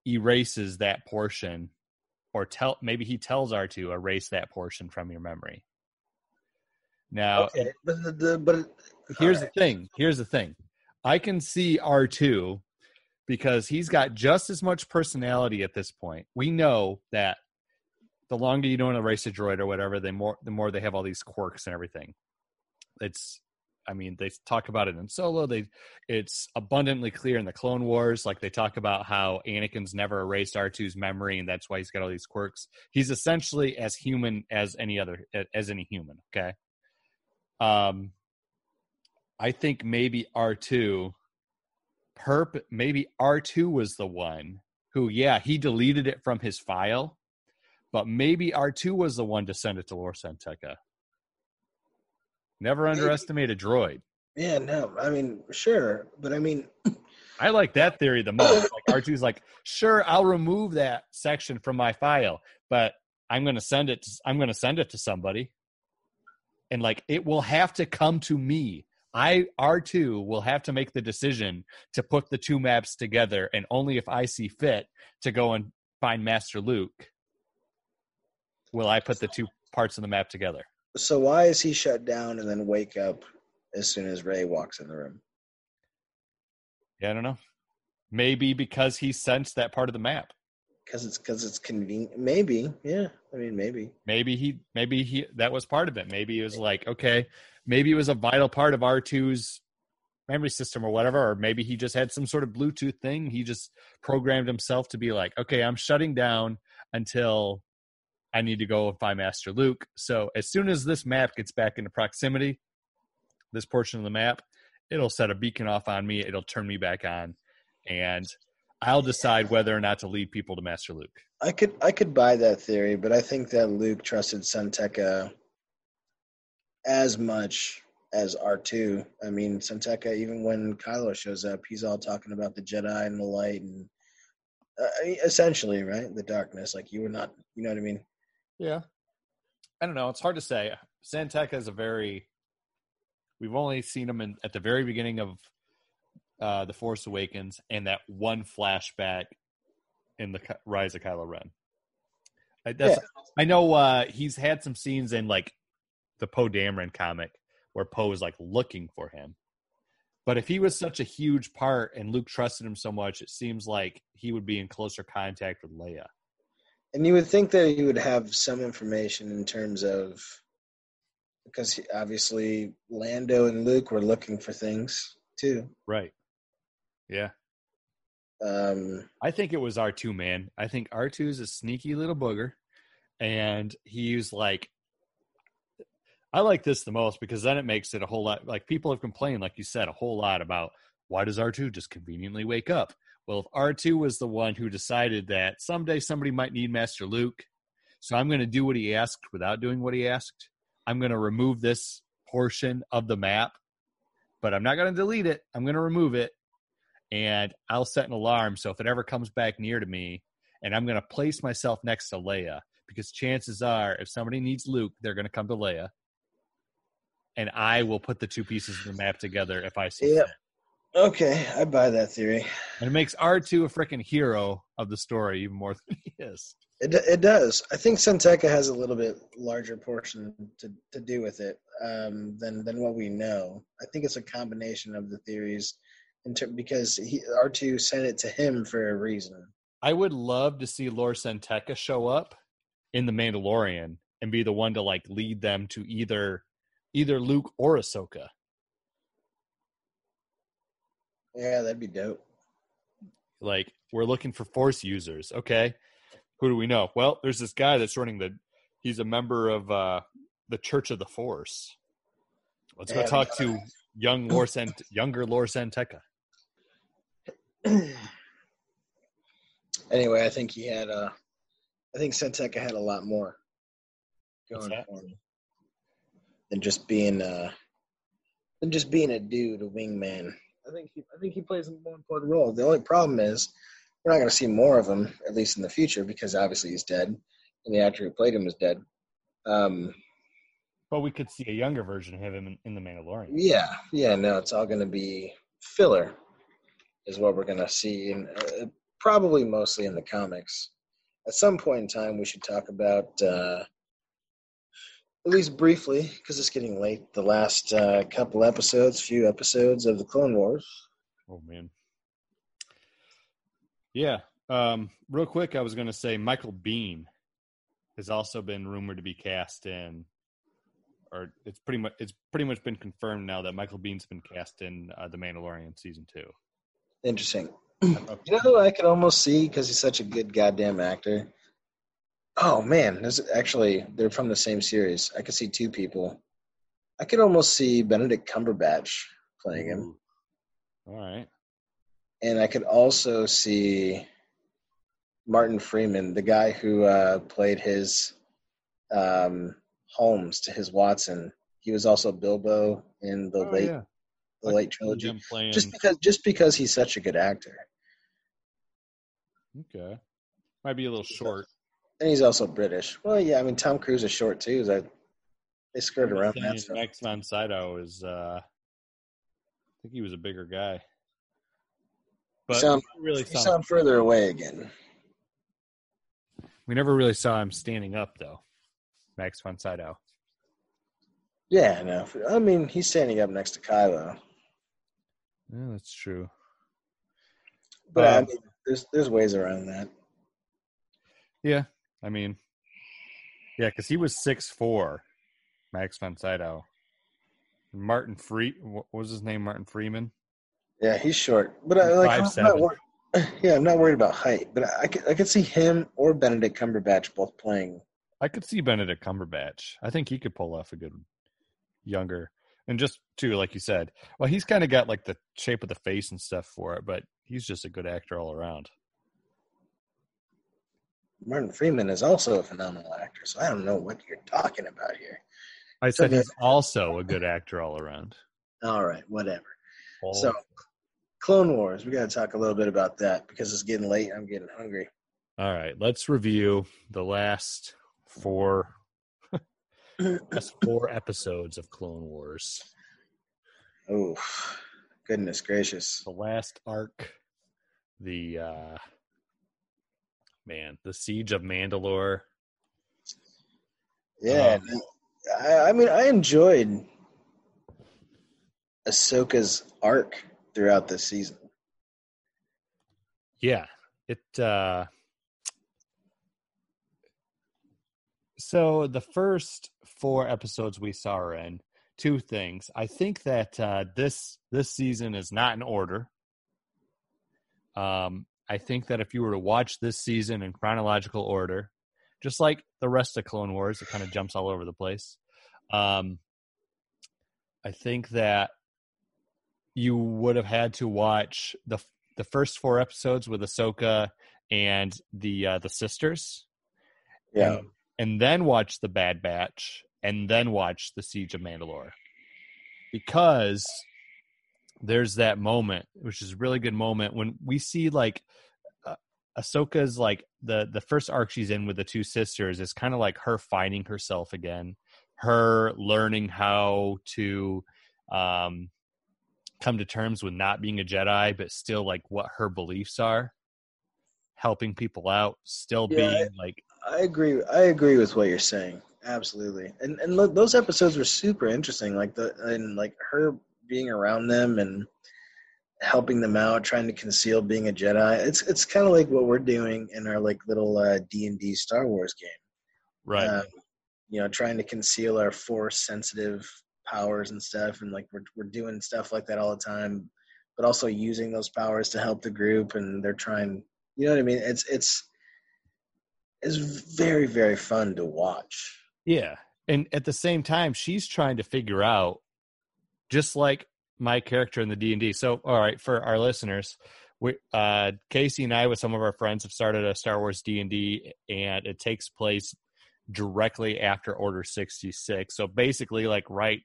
erases that portion or tell maybe he tells R2 erase that portion from your memory. Now, Okay, but the, the but here's alright. the thing. Here's the thing. I can see R2 because he's got just as much personality at this point. We know that the longer you don't erase a droid or whatever, the more the more they have all these quirks and everything. It's I mean, they talk about it in Solo. They it's abundantly clear in the Clone Wars. Like they talk about how Anakin's never erased R2's memory, and that's why he's got all these quirks. He's essentially as human as any other as any human. Okay. Um, I think maybe R2 perp maybe R2 was the one who, yeah, he deleted it from his file, but maybe R2 was the one to send it to Lor San Tekka. Never underestimate a droid. yeah, no, I mean sure, but I mean I like that theory the most. Like R2's like, sure, I'll remove that section from my file, but I'm gonna send it to, I'm gonna send it to somebody. And like it will have to come to me. I R2 will have to make the decision to put the two maps together and only if I see fit to go and find Master Luke, will I put the two parts of the map together? So why is he shut down and then wake up as soon as Rey walks in the room? Yeah, I don't know. Maybe because he sensed that part of the map. Because it's because it's convenient. Maybe, yeah. I mean, maybe. Maybe he, maybe he, that was part of it. Maybe it was like, okay, maybe it was a vital part of R2's memory system or whatever, or maybe he just had some sort of Bluetooth thing. He just programmed himself to be like, okay, I'm shutting down until I need to go find Master Luke. So as soon as this map gets back into proximity, this portion of the map, it'll set a beacon off on me. It'll turn me back on, and I'll decide whether or not to lead people to Master Luke. I could I could buy that theory, but I think that Luke trusted San Tekka as much as R2. I mean, San Tekka, even when Kylo shows up, he's all talking about the Jedi and the light and uh, essentially, right? The darkness. Like you were not, you know what I mean? Yeah. I don't know. It's hard to say. San Tekka is a very. We've only seen him in, at the very beginning of uh, the Force Awakens and that one flashback in the Rise of Kylo Ren. I, that's, yeah. I know uh, he's had some scenes in like the Poe Dameron comic where Poe is like looking for him. But if he was such a huge part and Luke trusted him so much, it seems like he would be in closer contact with Leia. And you would think that he would have some information in terms of because he, obviously Lando and Luke were looking for things too. Right. Yeah. Um, I think it was R two man. I think R two is a sneaky little booger, and he's like, I like this the most because then it makes it a whole lot. Like people have complained, like you said, a whole lot about why does R two just conveniently wake up? Well, if R two was the one who decided that someday somebody might need Master Luke, so I'm going to do what he asked without doing what he asked. I'm going to remove this portion of the map, but I'm not going to delete it. I'm going to remove it and I'll set an alarm. So if it ever comes back near to me, and I'm going to place myself next to Leia because chances are, if somebody needs Luke, they're going to come to Leia, and I will put the two pieces of the map together if I see yep. Okay, I buy that theory. And it makes R two a freaking hero of the story even more than he is. It it does. I think San Tekka has a little bit larger portion to, to do with it um, than than what we know. I think it's a combination of the theories ter- because he, R2 sent it to him for a reason. I would love to see Lor San Tekka show up in the Mandalorian and be the one to like lead them to either either Luke or Ahsoka. Yeah, that'd be dope. Like we're looking for Force users. Okay, who do we know? Well, there's this guy that's running the. He's a member of uh the Church of the Force. Let's go talk to young Lor Sant, younger Lor San Tekka. anyway, I think he had a. Uh, I think San Tekka had a lot more going for him than just being uh than just being a dude, a wingman. I think he I think he plays a more important role. The only problem is we're not going to see more of him, at least in the future, because obviously he's dead, and the actor who played him is dead. Um, but we could see a younger version of him in, in the Mandalorian. Yeah, yeah. No, it's all going to be filler is what we're going to see, and uh, probably mostly in the comics. At some point in time, we should talk about, uh, at least briefly, because it's getting late, the last uh, couple episodes, few episodes of the Clone Wars. Oh, man. Yeah. Um, real quick, I was going to say Michael Biehn has also been rumored to be cast in or it's pretty much it's pretty much been confirmed now that Michael Biehn's been cast in uh, The Mandalorian season two. Interesting. you know who I could almost see because he's such a good goddamn actor. Oh man, there's actually they're from the same series. I could see two people. I could almost see Benedict Cumberbatch playing him. All right. And I could also see Martin Freeman, the guy who uh, played his um, Holmes to his Watson. He was also Bilbo in the oh, late yeah the late trilogy. Just because just because he's such a good actor. Okay. Might be a little short. And he's also British. Well, yeah, I mean Tom Cruise is short too. That they skirt around that stuff. Max von Sydow is uh I think he was a bigger guy. But you sound, really you sound further away again. We never really saw him standing up though. Max von Sydow. Yeah, no. I mean, he's standing up next to Kylo. Yeah, that's true. But I Um, mean, there's there's ways around that. Yeah, I mean, yeah, because he was six four, Max von Sydow. Martin Free, what was his name? Martin Freeman. Yeah, he's short, but I like. Five, I'm seven. not wor- yeah, I'm not worried about height, but I could I could see him or Benedict Cumberbatch both playing. I could see Benedict Cumberbatch. I think he could pull off a good younger, and just too, like you said. Well, he's kind of got like the shape of the face and stuff for it, but he's just a good actor all around. Martin Freeman is also a phenomenal actor, so I don't know what you're talking about here. I said he's also a good actor all around. All right, whatever. All- So, Clone Wars, we got to talk a little bit about that because it's getting late. I'm getting hungry. all right, let's review the last four last four episodes of Clone Wars. Oh, goodness gracious. The last arc, the uh man, the siege of Mandalore. Yeah, Um, I, I mean, I enjoyed Ahsoka's arc throughout this season. Yeah, it. uh So the first four episodes we saw her in, two things. I think that uh, this this season is not in order. Um, I think that if you were to watch this season in chronological order, just like the rest of Clone Wars, it kind of jumps all over the place. Um, I think that you would have had to watch the the first four episodes with Ahsoka and the uh, the sisters, Yeah. and, and then watch the Bad Batch, and then watch the Siege of Mandalore, because there's that moment, which is a really good moment when we see like uh, Ahsoka's like the the first arc she's in with the two sisters is kind of like her finding herself again, her learning how to um come to terms with not being a Jedi, but still like what her beliefs are, helping people out, still Yeah, being like I agree. I agree with what you're saying. Absolutely. And and look, those episodes were super interesting. Like the and like her being around them and helping them out, trying to conceal being a Jedi. It's it's kind of like what we're doing in our like little uh, D and D Star Wars game. right, Um, you know, trying to conceal our force sensitive powers and stuff, and like we're we're doing stuff like that all the time, but also using those powers to help the group. And they're trying, you know what I mean? It's it's it's very very fun to watch. Yeah. And at the same time, she's trying to figure out, just like my character in the D and D. So, all right, for our listeners, we uh, Casey and I, with some of our friends, have started a Star Wars D and it takes place directly after Order sixty six. So basically, like right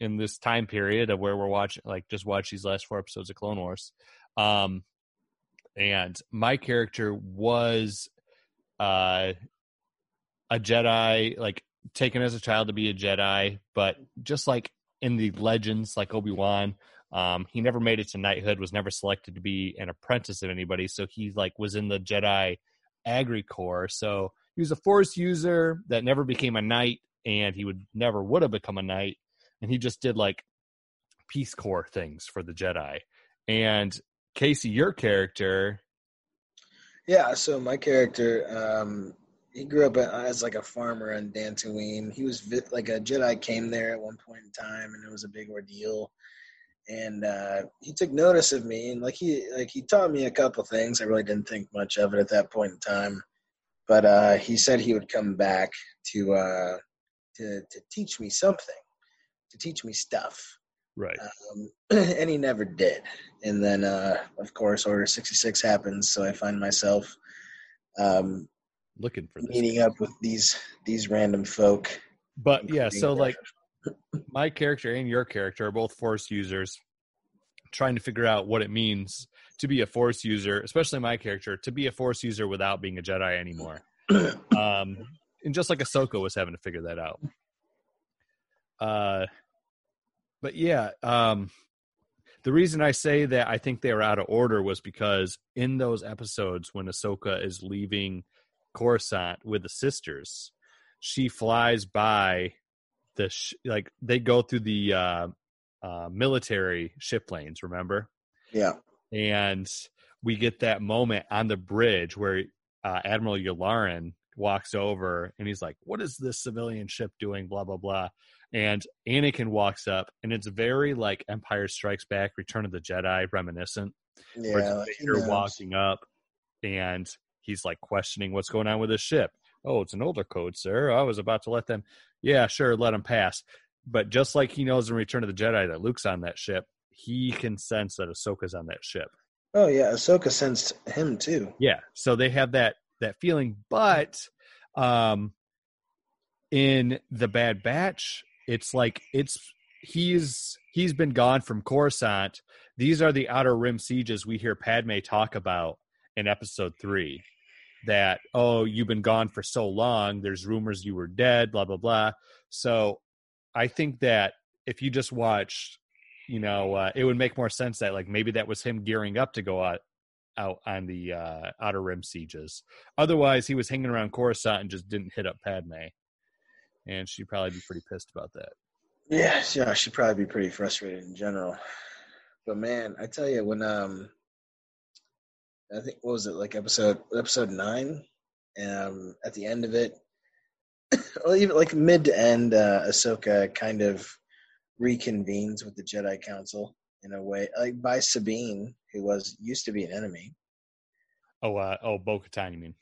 in this time period of where we're watching, like just watch these last four episodes of Clone Wars. Um, and my character was uh, a Jedi, like taken as a child to be a Jedi, but just like in the legends, like Obi Wan, um, he never made it to knighthood. Was never selected to be an apprentice of anybody, so he like was in the Jedi Agri Corps. So he was a Force user that never became a knight, and he would never would have become a knight, and he just did like Peace Corps things for the Jedi. And Casey, your character, Yeah. So my character, um, he grew up as like a farmer on Dantooine. He was vi- like a Jedi came there at one point in time, and it was a big ordeal. And uh, he took notice of me, and like he like he taught me a couple things. I really didn't think much of it at that point in time, but uh, he said he would come back to uh, to to teach me something, to teach me stuff. right? Um, and he never did. And then, uh, of course, Order 66 happens, so I find myself um, Looking for this. meeting up with these these random folk. But yeah, so like my character and your character are both force users trying to figure out what it means to be a force user, especially my character, to be a force user without being a Jedi anymore. Um and just like Ahsoka was having to figure that out. Uh but yeah, um the reason I say that I think they were out of order was because in those episodes when Ahsoka is leaving Coruscant with the sisters, she flies by the sh- like they go through the uh, uh, military ship lanes. Remember? Yeah. and we get that moment on the bridge where uh, Admiral Yularen walks over and he's like, "What is this civilian ship doing?" Blah blah blah. And Anakin walks up, and it's very like Empire Strikes Back, Return of the Jedi reminiscent. Yeah. it's like, he Vader walking up, and he's like questioning what's going on with the ship. Oh, it's an older code, sir. I was about to let them. Yeah, sure, let them pass. But just like he knows in Return of the Jedi that Luke's on that ship, he can sense that Ahsoka's on that ship. Oh yeah, Ahsoka sensed him too. Yeah, so they have that that feeling, but um in the Bad Batch, it's like it's he's he's been gone from Coruscant. These are the outer rim sieges we hear Padme talk about in episode 3 that oh, you've been gone for so long, there's rumors you were dead, blah blah blah. So I think that if you just watch you know, uh, it would make more sense that like maybe that was him gearing up to go out out on the uh, outer rim sieges. Otherwise, he was hanging around Coruscant and just didn't hit up Padme, and she'd probably be pretty pissed about that. Yeah, yeah, she'd probably be pretty frustrated in general. But man, I tell you, when um, I think what was it like episode episode nine, um, at the end of it, well, even like mid to end, uh, Ahsoka kind of reconvenes with the Jedi Council in a way, like by Sabine, who was used to be an enemy. Oh, uh, oh, Bo Katan, you mean?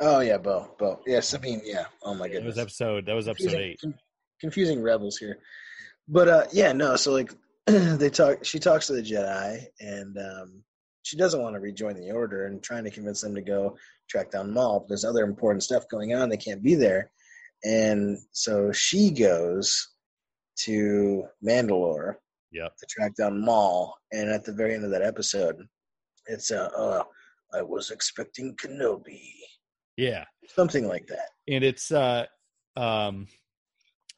Oh yeah, Bo, Bo, yeah, Sabine, yeah. Oh my That goodness, was episode. That was episode confusing, eight. con- confusing rebels here but uh yeah no so like they talk she talks to the jedi and um she doesn't want to rejoin the order and trying to convince them to go track down maul but there's other important stuff going on they can't be there. And so she goes to mandalore Yep. to track down maul and at the very end of that episode it's uh, uh i was expecting kenobi. Yeah, something like that. And it's uh, um,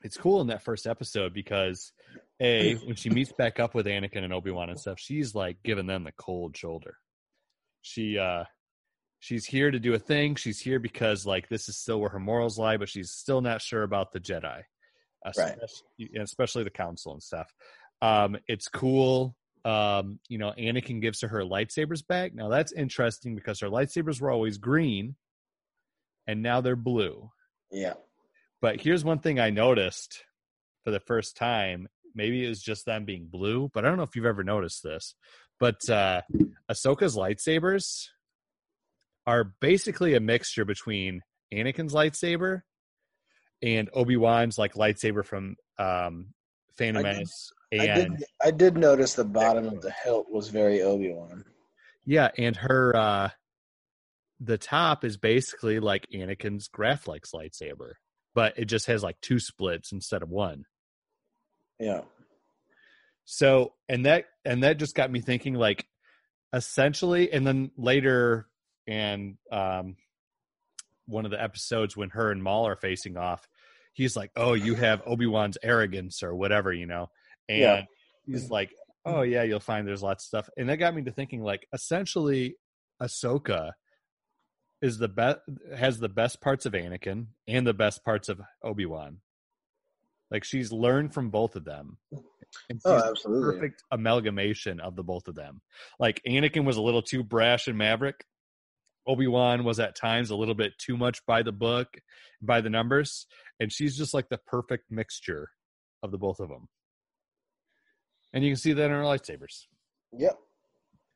it's cool in that first episode because a when she meets back up with Anakin and Obi Wan and stuff, she's like giving them the cold shoulder. She uh she's here to do a thing. She's here because like this is still where her morals lie, but she's still not sure about the Jedi, Right. especially, especially the Council and stuff. Um, it's cool. Um, you know, Anakin gives her her lightsabers back. Now that's interesting because her lightsabers were always green, and now they're blue. yeah But here's one thing I noticed for the first time. Maybe it was just them being blue, but I don't know if you've ever noticed this. But uh Ahsoka's lightsabers are basically a mixture between Anakin's lightsaber and Obi-Wan's like lightsaber from um Phantom I did- Menace. I And did. I did notice the bottom of the hilt was very Obi Wan. yeah, and her uh the top is basically like Anakin's Graflex lightsaber, but it just has like two splits instead of one. Yeah. So, and that and that just got me thinking like essentially and then later and um one of the episodes when her and Maul are facing off, he's like, "Oh, you have Obi-Wan's arrogance or whatever, you know." And Yeah. he's like, "Oh yeah, you'll find there's lots of stuff." And that got me to thinking like essentially Ahsoka is the best has the best parts of Anakin and the best parts of Obi-Wan. Like she's learned from both of them. Oh, absolutely. perfect amalgamation of the both of them. Like Anakin was a little too brash and maverick. Obi-Wan was at times a little bit too much by the book, by the numbers, and she's just like the perfect mixture of the both of them. And you can see that in her lightsabers. Yep.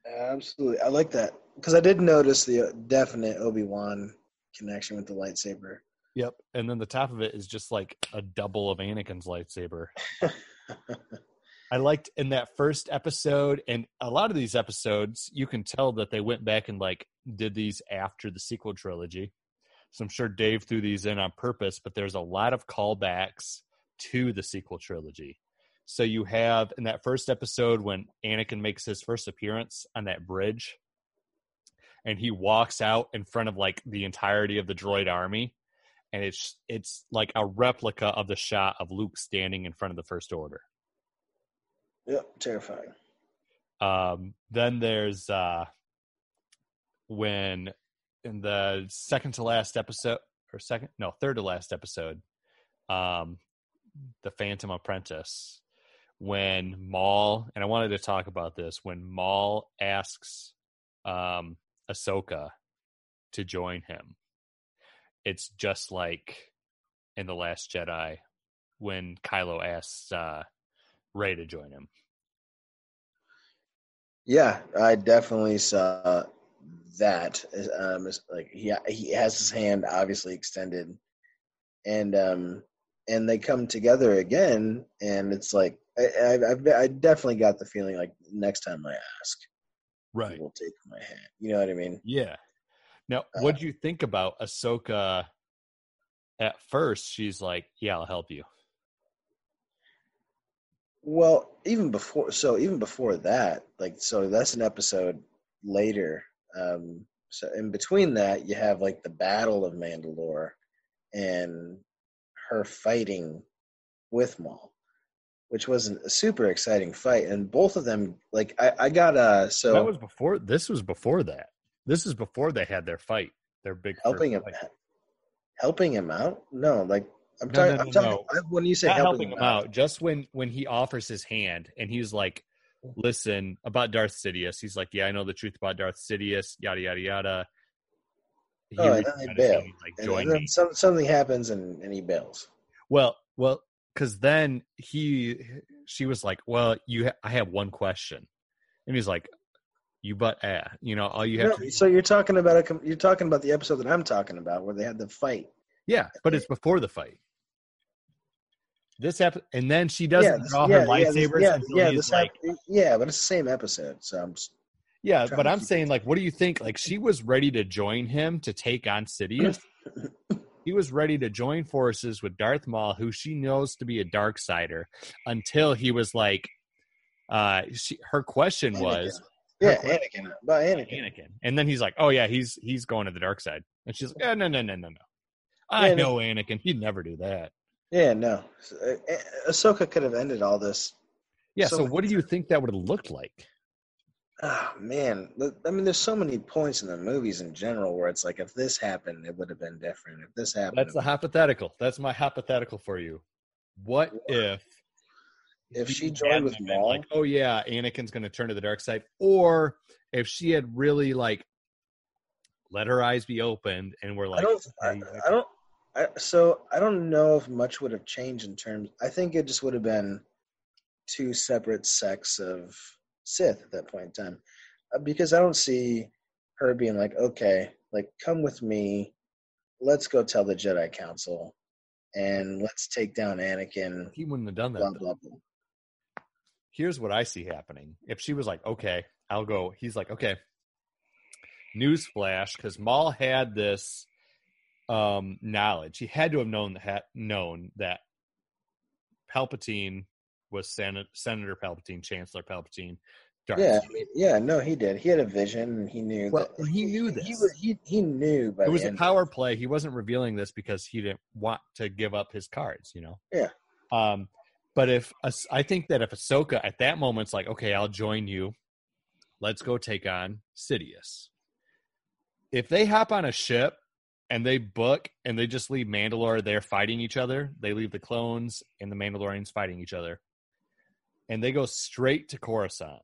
Absolutely. I like that because I did notice the uh, definite Obi Wan connection with the lightsaber. Yep. And then the top of it is just like a double of Anakin's lightsaber. I liked in that first episode, and a lot of these episodes, you can tell that they went back and like did these after the sequel trilogy. So I'm sure Dave threw these in on purpose, but there's a lot of callbacks to the sequel trilogy. So you have in that first episode when Anakin makes his first appearance on that bridge, and he walks out in front of like the entirety of the droid army, and it's it's like a replica of the shot of Luke standing in front of the First Order. Yep. Terrifying. Um, then there's uh, when in the second to last episode or second no third to last episode um the phantom apprentice when maul and i wanted to talk about this when maul asks um ahsoka to join him it's just like in the last jedi when kylo asks uh Rey to join him Yeah, I definitely saw that. Um, like he he has his hand obviously extended, and um, and they come together again, and it's like I I, I've- definitely got the feeling like next time I ask, he will take my hand. You know what I mean? Yeah. Now, what do you think about Ahsoka? At first, she's like, "Yeah, I'll help you." Well, even before, so even before that, like, so that's an episode later. Um, so in between that, you have like the Battle of Mandalore and her fighting with Maul, which was a super exciting fight. And both of them, like, I, I got uh, so that was before. This was before that. This is before they had their fight. Their big first helping him, fight. helping him out. No, like I'm No, talking. no, I'm talking. no. I- When you say Not helping, helping him out. Just when when he offers his hand and he's like, "Listen about Darth Sidious." He's like, "Yeah, I know the truth about Darth Sidious." Yada yada yada. He Oh, and reaches then they out his hand, bail. like, and, and then some, something happens and, and he bails. Well, well, because then he, she was like, "Well, you, ha- I have one question," and he's like, "You but ah, you know, all you have No, to." so you're talking about a you're talking about the episode that I'm talking about where they had the fight. yeah, but it's before the fight. This happened, and then she doesn't this- draw yeah, her lightsabers yeah, yeah, this like, hap- yeah, but it's the same episode. So I'm just, "Yeah," but I'm saying, like, what do you think? Like, she was ready to join him to take on Sidious. he was ready to join forces with Darth Maul, who she knows to be a dark sider, until he was like, uh, she, her question was. Yeah, Anakin, by Anakin. Anakin. And then he's like, "Oh yeah, he's he's going to the dark side." And she's like, "Oh no, no, no, no, no. I Yeah, no. know Anakin. He'd never do that." Yeah, no, So, uh, uh, Ahsoka could have ended all this. Yeah. So So, what do you think that would have looked like? Oh man, I mean, there's so many points in the movies in general where it's like, if this happened, it would have been different. If this happened, That's the hypothetical. That's my hypothetical for you. What if? If she joined with them Maul- like, oh yeah, Anakin's going to turn to the dark side, or if she had really like let her eyes be opened and we're like, I don't. I, I don't. I, so I don't know if much would have changed in terms. I think it just would have been two separate sects of Sith at that point in time, Uh, because I don't see her being like, okay, like come with me, let's go tell the Jedi Council, and let's take down Anakin. he wouldn't have done that. Blah blah blah. Here's what I see happening. If she was like, okay, I'll go, he's like, okay. Newsflash, because Maul had this um knowledge. He had to have known that known that Palpatine was Sen- Senator Palpatine, Chancellor Palpatine. Darth Yeah. Yeah, no, he did. He had a vision, and he knew. Well, that, he knew He, this. was, he he knew by It was a power play. He wasn't revealing this because he didn't want to give up his cards, you know. Yeah. Um, but if I think that if Ahsoka at that moment's like, okay, I'll join you, let's go take on Sidious. If they hop on a ship and they book and they just leave Mandalore there fighting each other, they leave the clones and the Mandalorians fighting each other, and they go straight to Coruscant.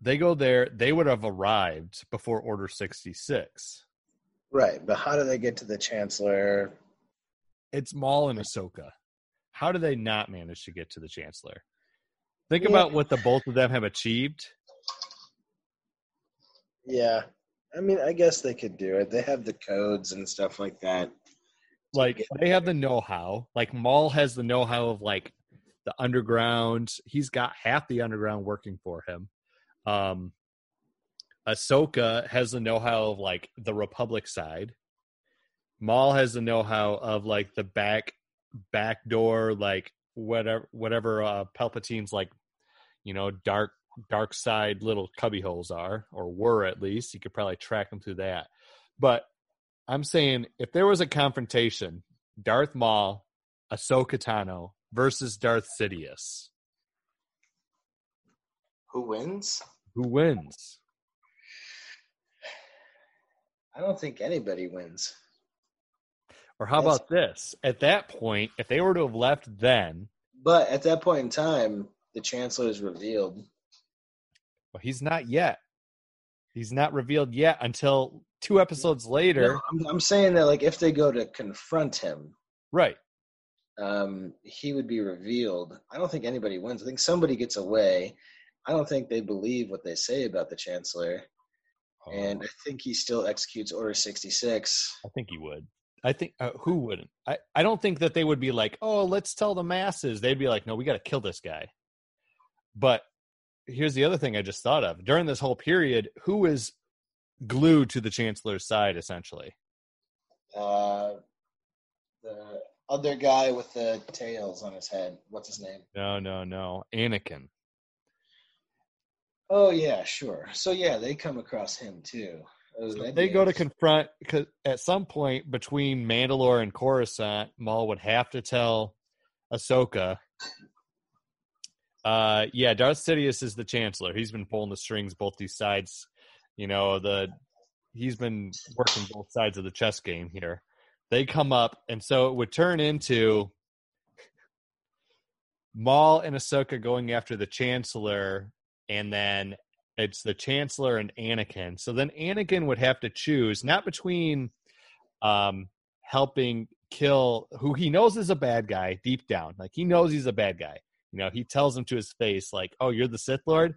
They go there. They would have arrived before Order sixty six. Right, but how do they get to the Chancellor? it's Maul and Ahsoka. How do they not manage to get to the Chancellor? Think Yeah. about what the both of them have achieved. Yeah, I mean, I guess they could do it. They have the codes and stuff like that. Like they have the know-how. Like Maul has the know-how of like the underground. He's got half the underground working for him. Um Ahsoka has the know-how of like the Republic side. Maul has the know-how of like the back back door, like whatever whatever uh Palpatine's like, you know, dark dark side little cubby holes are, or were at least. You could probably track them through that. But I'm saying if there was a confrontation, Darth Maul, Ahsoka Tano versus Darth Sidious, Who wins? who wins? I don't think anybody wins. Or how That's- about this? At that point, if they were to have left then, But at that point in time, the chancellor is revealed. well, he's not yet. He's not revealed yet until two episodes later. No, I'm, I'm saying that like if they go to confront him, Right. um, he would be revealed. I don't think anybody wins. I think somebody gets away. I don't think they believe what they say about the chancellor, and I think he still executes Order 66. I think he would. I think uh, who wouldn't? I, I don't think that they would be like, oh, let's tell the masses. They'd be like, no, we got to kill this guy. But here's the other thing I just thought of. During this whole period, who is glued to the chancellor's side essentially? Uh, the other guy with the tails on his head. What's his name? No, no, no. Anakin. Oh yeah, sure. So yeah, they come across him too. So they go to confront because at some point between Mandalore and Coruscant, Maul would have to tell Ahsoka. Uh, yeah, Darth Sidious is the Chancellor. He's been pulling the strings both these sides. You know the he's been working both sides of the chess game here. They come up, and so it would turn into Maul and Ahsoka going after the Chancellor, and then it's the Chancellor and Anakin. So then Anakin would have to choose not between um, helping kill who he knows is a bad guy deep down. Like he knows he's a bad guy. You know, he tells him to his face, like, "Oh, you're the Sith Lord.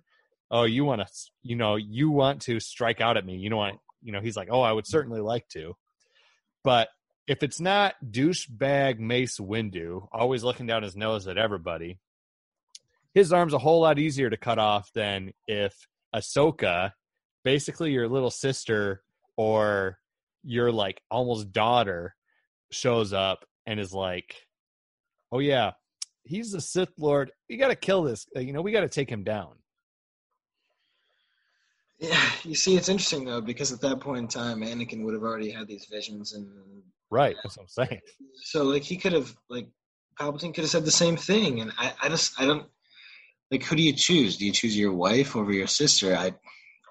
Oh, you want to, you know, you want to strike out at me. You know what? You know." He's like, "Oh, I would certainly like to," but if it's not douchebag Mace Windu, always looking down his nose at everybody, his arm's a whole lot easier to cut off than if Ahsoka, basically your little sister or your like almost daughter, shows up and is like, "Oh yeah, he's the Sith Lord. We got to kill this. uh, You know, we got to take him down." Yeah, you see, it's interesting though because at that point in time, Anakin would have already had these visions, and Right. That's what I'm saying. so like he could have like Palpatine could have said the same thing, and I, I just I don't like who do you choose? Do you choose your wife over your sister? I,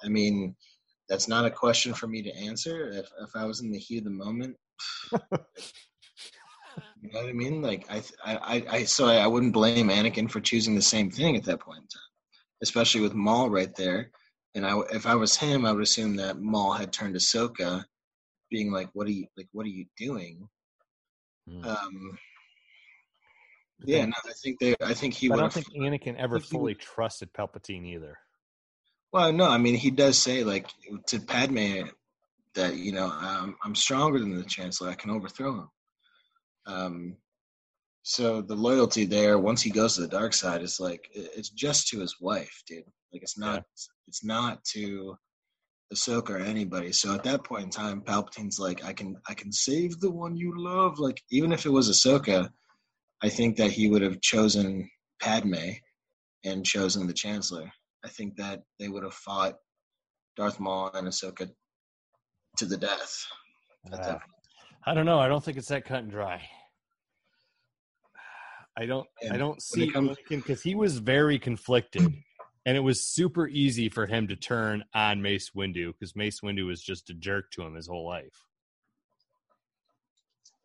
I mean, that's not a question for me to answer. If if I was in the heat of the moment, you know what I mean? Like I I I, I so I, I wouldn't blame Anakin for choosing the same thing at that point in time, especially with Maul right there. And I, if I was him, I would assume that Maul had turned to Ahsoka, being like, "What are you like? What are you doing?" Hmm. Um, yeah, no, I think they. I think he I don't think Anakin ever fully would- trusted Palpatine either. Well, no, I mean he does say like to Padme that you know um, I'm stronger than the Chancellor. I can overthrow him. Um, so the loyalty there, once he goes to the dark side, is like it's just to his wife, dude. Like it's not. It's not to Ahsoka or anybody. So at that point in time, Palpatine's like, I can, I can save the one you love. Like even if it was Ahsoka, I think that he would have chosen Padme and chosen the Chancellor. I think that they would have fought Darth Maul and Ahsoka to the death. Uh. I don't know. I don't think it's that cut and dry. I don't. I don't see it comes- Anakin because he was very conflicted, and it was super easy for him to turn on Mace Windu because Mace Windu was just a jerk to him his whole life.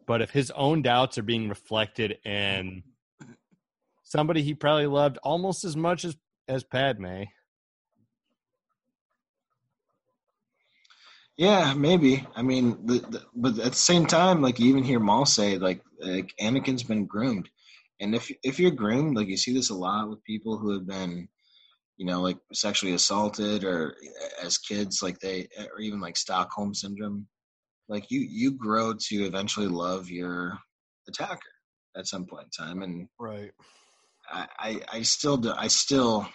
But if his own doubts are being reflected in somebody he probably loved almost as much as as Padme, Yeah, maybe. I mean, the, the, but at the same time, like you even hear Maul say, like, like Anakin's been groomed, and if if you're groomed, like you see this a lot with people who have been, you know, like sexually assaulted or as kids, like they, or even like Stockholm syndrome, like you you grow to eventually love your attacker at some point in time, and right? I I, I still do, I still.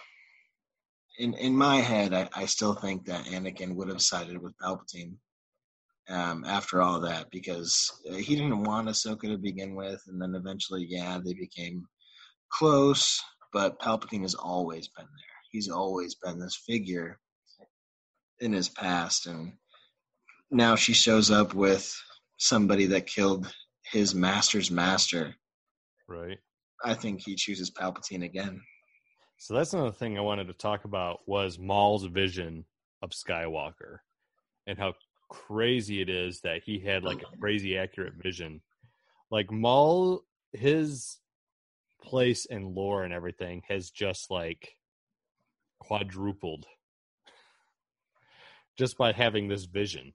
In, in my head, I, I still think that Anakin would have sided with Palpatine um, after all that because uh, he didn't want Ahsoka to begin with, and then eventually, yeah, they became close. But Palpatine has always been there. He's always been this figure in his past, and now she shows up with somebody that killed his master's master. Right. I think he chooses Palpatine again. So that's another thing I wanted to talk about was Maul's vision of Skywalker and how crazy it is that he had like a crazy accurate vision. Like Maul, his place and lore and everything has just like quadrupled just by having this vision.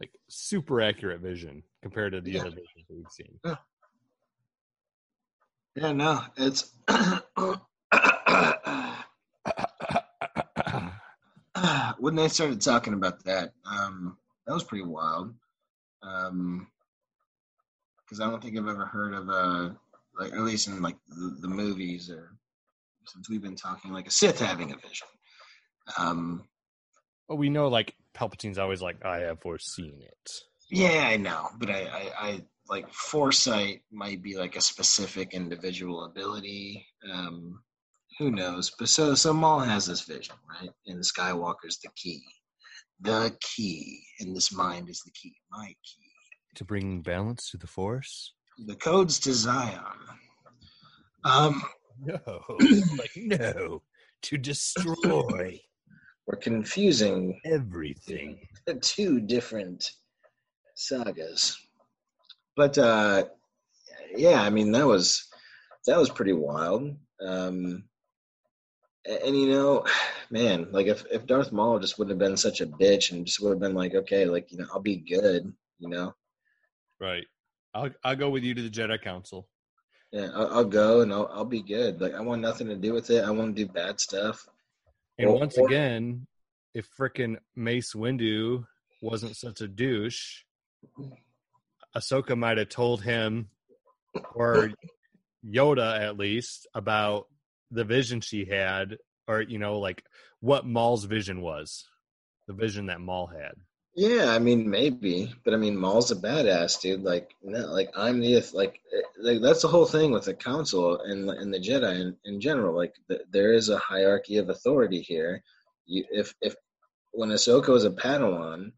Like super accurate vision compared to the Yeah. other visions that we've seen. Yeah, no, it's when they started talking about that, um, that was pretty wild. Um, because I don't think I've ever heard of uh like at least in like the, the movies or since we've been talking like a Sith having a vision. Um, Well, we know like Palpatine's always like, I have foreseen it. Yeah, I know, but I, I, I like foresight might be like a specific individual ability. Um, who knows? But so, so Maul has this vision, right? And Skywalker's the key, the key, and this mind is the key, my key. To bring balance to the Force? The code's to Zion. Um, No. like, no. To destroy we're confusing everything. the two different sagas. But uh yeah, I mean that was that was pretty wild. Um a- and, you know, man, like if if Darth Maul just wouldn't have been such a bitch and just would have been like, okay, like you know, I'll be good, you know, Right. I'll I'll go with you to the Jedi Council. yeah, I'll, I'll go and I'll I'll be good. Like I want nothing to do with it. I want to do bad stuff. And Or- once or- again, if frickin' Mace Windu wasn't such a douche, Ahsoka might have told him, or Yoda at least, about the vision she had, or you know, like what Maul's vision was, the vision that Maul had. Yeah, I mean maybe, but I mean Maul's a badass dude. Like, no, like I'm the like, eh, like that's the whole thing with the Council and and the Jedi in, in general. Like, th- there is a hierarchy of authority here. You, if if when Ahsoka was a Padawan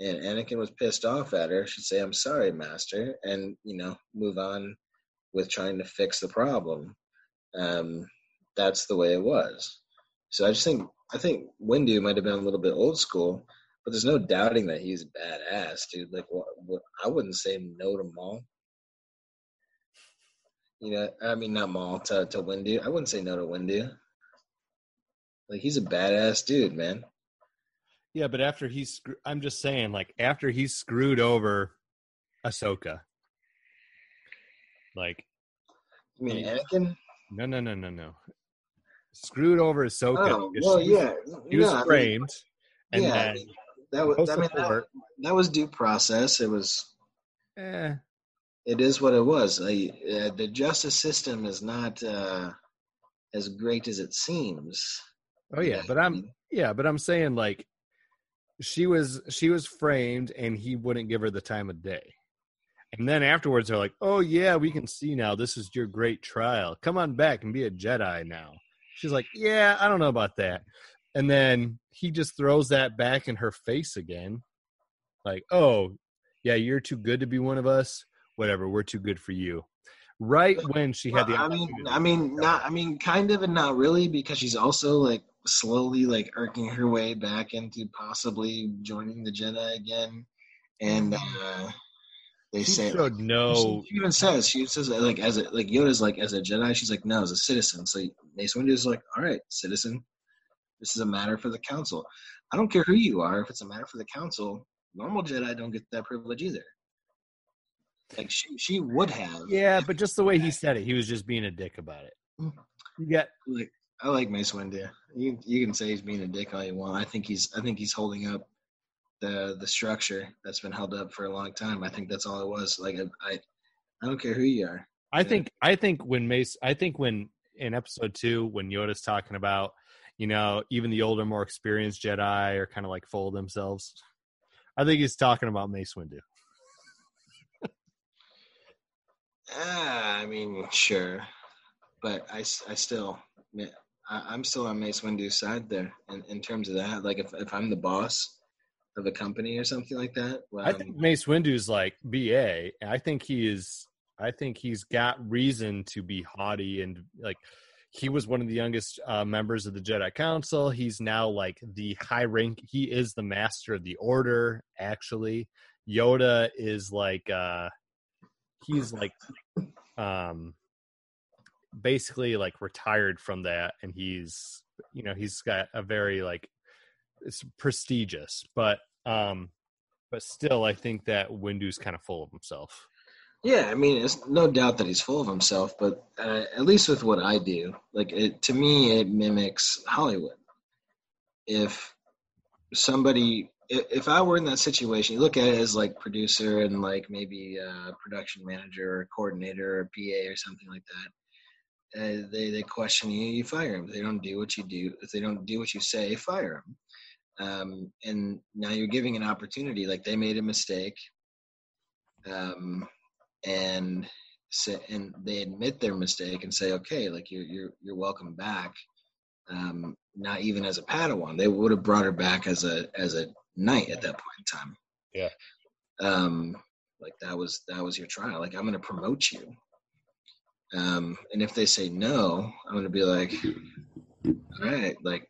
and Anakin was pissed off at her, she'd say, "I'm sorry, Master," and you know move on with trying to fix the problem. Um, that's the way it was. So I just think I think Windu might have been a little bit old school. But there's no doubting that he's badass, dude. Like, what, what, I wouldn't say no to Maul. You know, I mean, not Maul to to Windu. I wouldn't say no to Windu. Like, he's a badass dude, man. Yeah, but after he's, I'm just saying, like after he screwed over Ahsoka, like I mean. Anakin. no, no, no, no, no, screwed over Ahsoka. Oh, well, she yeah. he was no, I mean, framed, and yeah, I then mean, that was I mean, that, that was due process. It was. eh, It is what it was. Like, uh, the justice system is not uh, as great as it seems. oh yeah, but I'm yeah, but I'm saying like she was she was framed, and he wouldn't give her the time of day. And then afterwards, they're like, "Oh yeah, we can see now. This is your great trial. Come on back and be a Jedi now." She's like, "Yeah, I don't know about that." And then he just throws that back in her face again, like, "Oh, yeah, you're too good to be one of us. Whatever, we're too good for you." Right when she had the I mean. I mean, not. I mean, kind of, and not really, because she's also like slowly like irking her way back into possibly joining the Jedi again, and uh, they she say showed no. She, she even says she says like as a like Yoda's like as a Jedi, she's like no, as a citizen. So Mace Windu's like, all right, citizen, this is a matter for the Council. I don't care who you are. If it's a matter for the Council, normal Jedi don't get that privilege either. Like she, she would have. Yeah, but just the way he said it, he was just being a dick about it. Mm. You got like I like Mace Windu. You you can say he's being a dick all you want. I think he's I think he's holding up the the structure that's been held up for a long time. I think that's all it was. Like I I, I don't care who you are. I think I think when Mace I think when in episode two when Yoda's talking about you know even the older more experienced Jedi are kind of like full of themselves. I think he's talking about Mace Windu. Ah, I mean, sure, but I, I still I, I'm still on Mace Windu's side there in, in terms of that. Like if if I'm the boss of a company or something like that, well, I think Mace Windu's like BA. I think he is. I think he's got reason to be haughty and like he was one of the youngest uh, members of the Jedi Council. He's now like the high rank. He is the master of the Order. Actually, Yoda is like uh, he's like um basically like retired from that, and he's you know he's got a very like it's prestigious, but um but still, I think that Windu's kind of full of himself. Yeah, I mean, it's no doubt that he's full of himself, but uh, at least with what I do, like it, to me, it mimics Hollywood. If somebody, if, if I were in that situation, you look at it as like producer and like maybe a production manager or coordinator or PA or something like that. Uh, they they question you, you fire them. If they don't do what you do, if they don't do what you say, fire them um, and now you're giving an opportunity like they made a mistake um, and say, and they admit their mistake and say okay like you're you're, you're welcome back. Um, not even as a padawan. They would have brought her back as a as a knight at that point in time. Yeah. Um like that was that was your trial. Like i'm going to promote you. Um and if they say no i'm going to be like all right like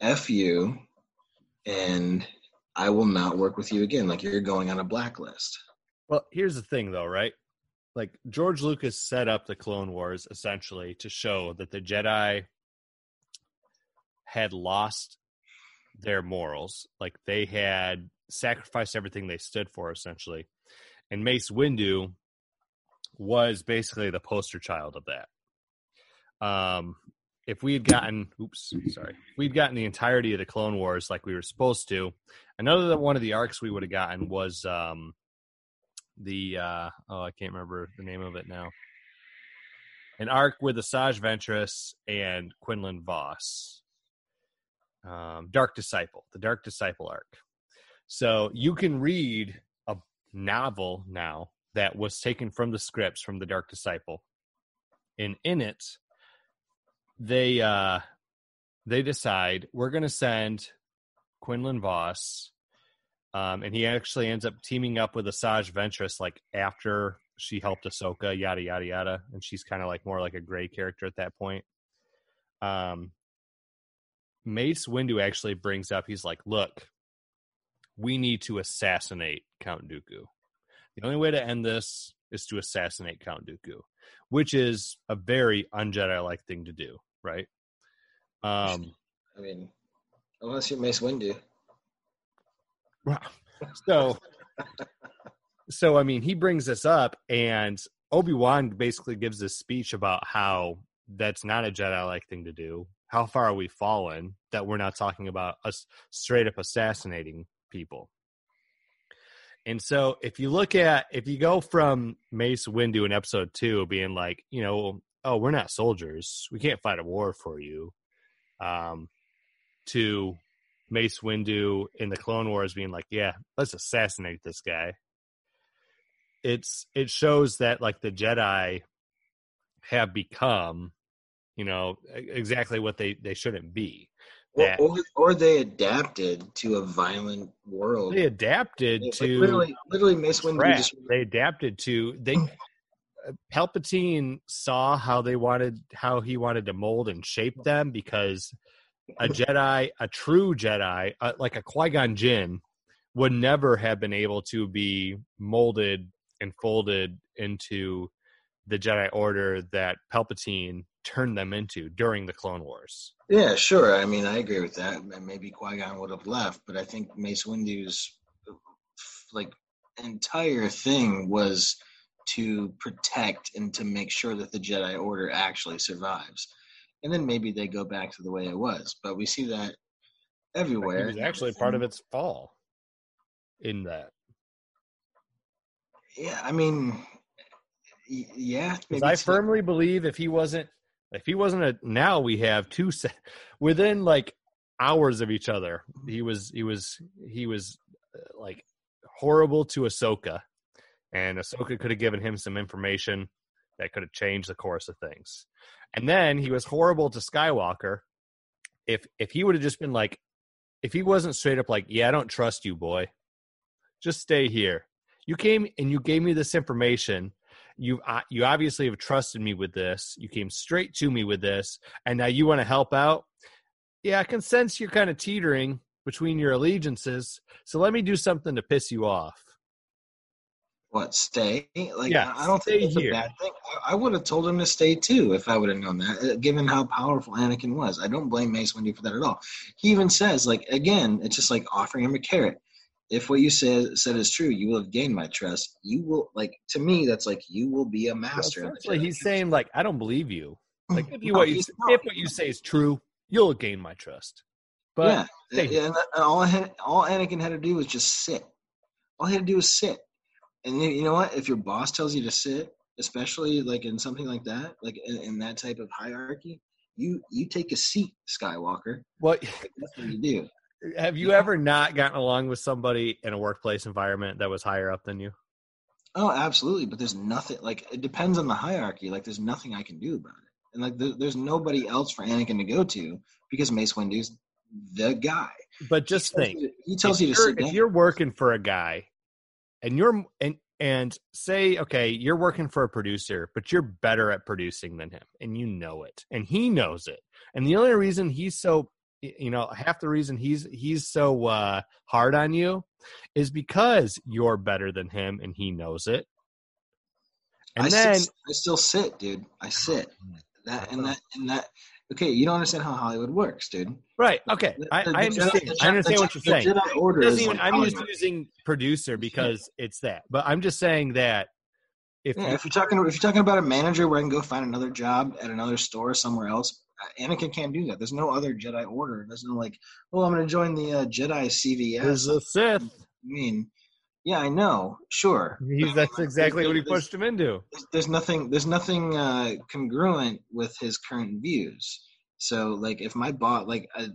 f you and I will not work with you again. Like you're going on a blacklist. Well, here's the thing though, right? Like George Lucas set up the Clone Wars essentially to show that the Jedi had lost their morals. Like they had sacrificed everything they stood for essentially. And Mace Windu was basically the poster child of that. Um, if we had gotten oops sorry we'd gotten the entirety of the clone wars like we were supposed to another one of the arcs we would have gotten was um the uh oh i can't remember the name of it now. An arc with asajj ventress and quinlan vos um dark disciple the dark disciple arc. So you can read a novel now that was taken from the scripts from the dark disciple and in it they uh they decide we're going to send Quinlan Vos, um, and he actually ends up teaming up with Asajj Ventress like after she helped Ahsoka, yada yada yada, and she's kind of like more like a gray character at that point. Um, Mace Windu actually brings up, he's like, "Look, we need to assassinate Count Dooku. The only way to end this is to assassinate Count Dooku, which is a very un-Jedi like thing to do." right? Um, I mean, unless you're Mace Windu. So, so I mean, he brings this up, and Obi Wan basically gives this speech about how that's not a Jedi-like thing to do. How far are we fallen that we're not talking about us straight up assassinating people? And so, if you look at, if you go from Mace Windu in episode two being like, you know, oh, we're not soldiers. We can't fight a war for you. Um, to Mace Windu in the Clone Wars being like, yeah, let's assassinate this guy. It's it shows that like the Jedi have become, you know, exactly what they they shouldn't be. That, or, or, they adapted to a violent world. They adapted they, to literally, literally Mace Windu. Just, they adapted to they oh. uh, Palpatine saw how they wanted how he wanted to mold and shape them because a Jedi, a true Jedi, uh, like a Qui Gon Jinn, would never have been able to be molded and folded into the Jedi Order that Palpatine turned them into during the Clone Wars. Yeah, sure. I mean, I agree with that. Maybe Qui Gon would have left, but I think Mace Windu's like entire thing was to protect and to make sure that the Jedi Order actually survives. And then maybe they go back to the way it was. But we see that everywhere. It was actually part of its fall in that. Yeah, I mean, yeah. I firmly believe if he wasn't, if he wasn't a, now we have two set within like hours of each other. He was, he was, he was uh, like horrible to Ahsoka and Ahsoka could have given him some information that could have changed the course of things. And then he was horrible to Skywalker. If if he would have just been like, if he wasn't straight up like, yeah, I don't trust you, boy, just stay here. You came and you gave me this information. you uh, you obviously have trusted me with this. You came straight to me with this, and now you want to help out. Yeah, I can sense you're kind of teetering between your allegiances. So let me do something to piss you off. What stay? Like Yeah, I don't stay think that's here. a bad thing. I, I would have told him to stay too if I would have known that. uh, Given how powerful Anakin was, I don't blame Mace Windu for that at all. He even says, like again, it's just like offering him a carrot. If what you said said is true, you will have gained my trust. You will like to me. That's like you will be a master. the essentially, he's saying like, I don't believe you. Like if you No, what you he's if what you say is true, you'll gain my trust. But yeah, yeah, and, and all I had, all Anakin had to do was just sit. All he had to do was sit. And you, know what? If your boss tells you to sit, especially like in something like that, like in, in that type of hierarchy, you you take a seat, Skywalker. what that's what you do. have you ever not gotten along with somebody in a workplace environment that was higher up than you? Oh, absolutely. But there's nothing like it depends on the hierarchy. Like there's nothing I can do about it. And like there, there's nobody else for Anakin to go to because Mace Windu's the guy. But just he think, to, he tells if you to sit if down. you're working for a guy and you're and and say okay you're working for a producer but you're better at producing than him and you know it and he knows it and the only reason he's so you know half the reason he's he's so uh hard on you is because you're better than him and he knows it and I then still, I still sit, dude. I sit. That and that and that. Okay, you don't understand how Hollywood works, dude. right okay The- i, the- I the Jedi- understand the i understand what you're saying Jedi Order It is doesn't even, like i'm just using producer because it's that but i'm just saying that if Yeah, you- if you're talking if you're talking about a manager where I can go find another job at another store somewhere else, uh, Anakin can't do that. There's no other Jedi Order. There's no like, oh, I'm going to join the uh, Jedi CVS. there's a sith I mean, yeah, I know, sure. He's that's exactly what he pushed him into. there's, there's nothing there's nothing uh, congruent with his current views. So like if my boss like uh,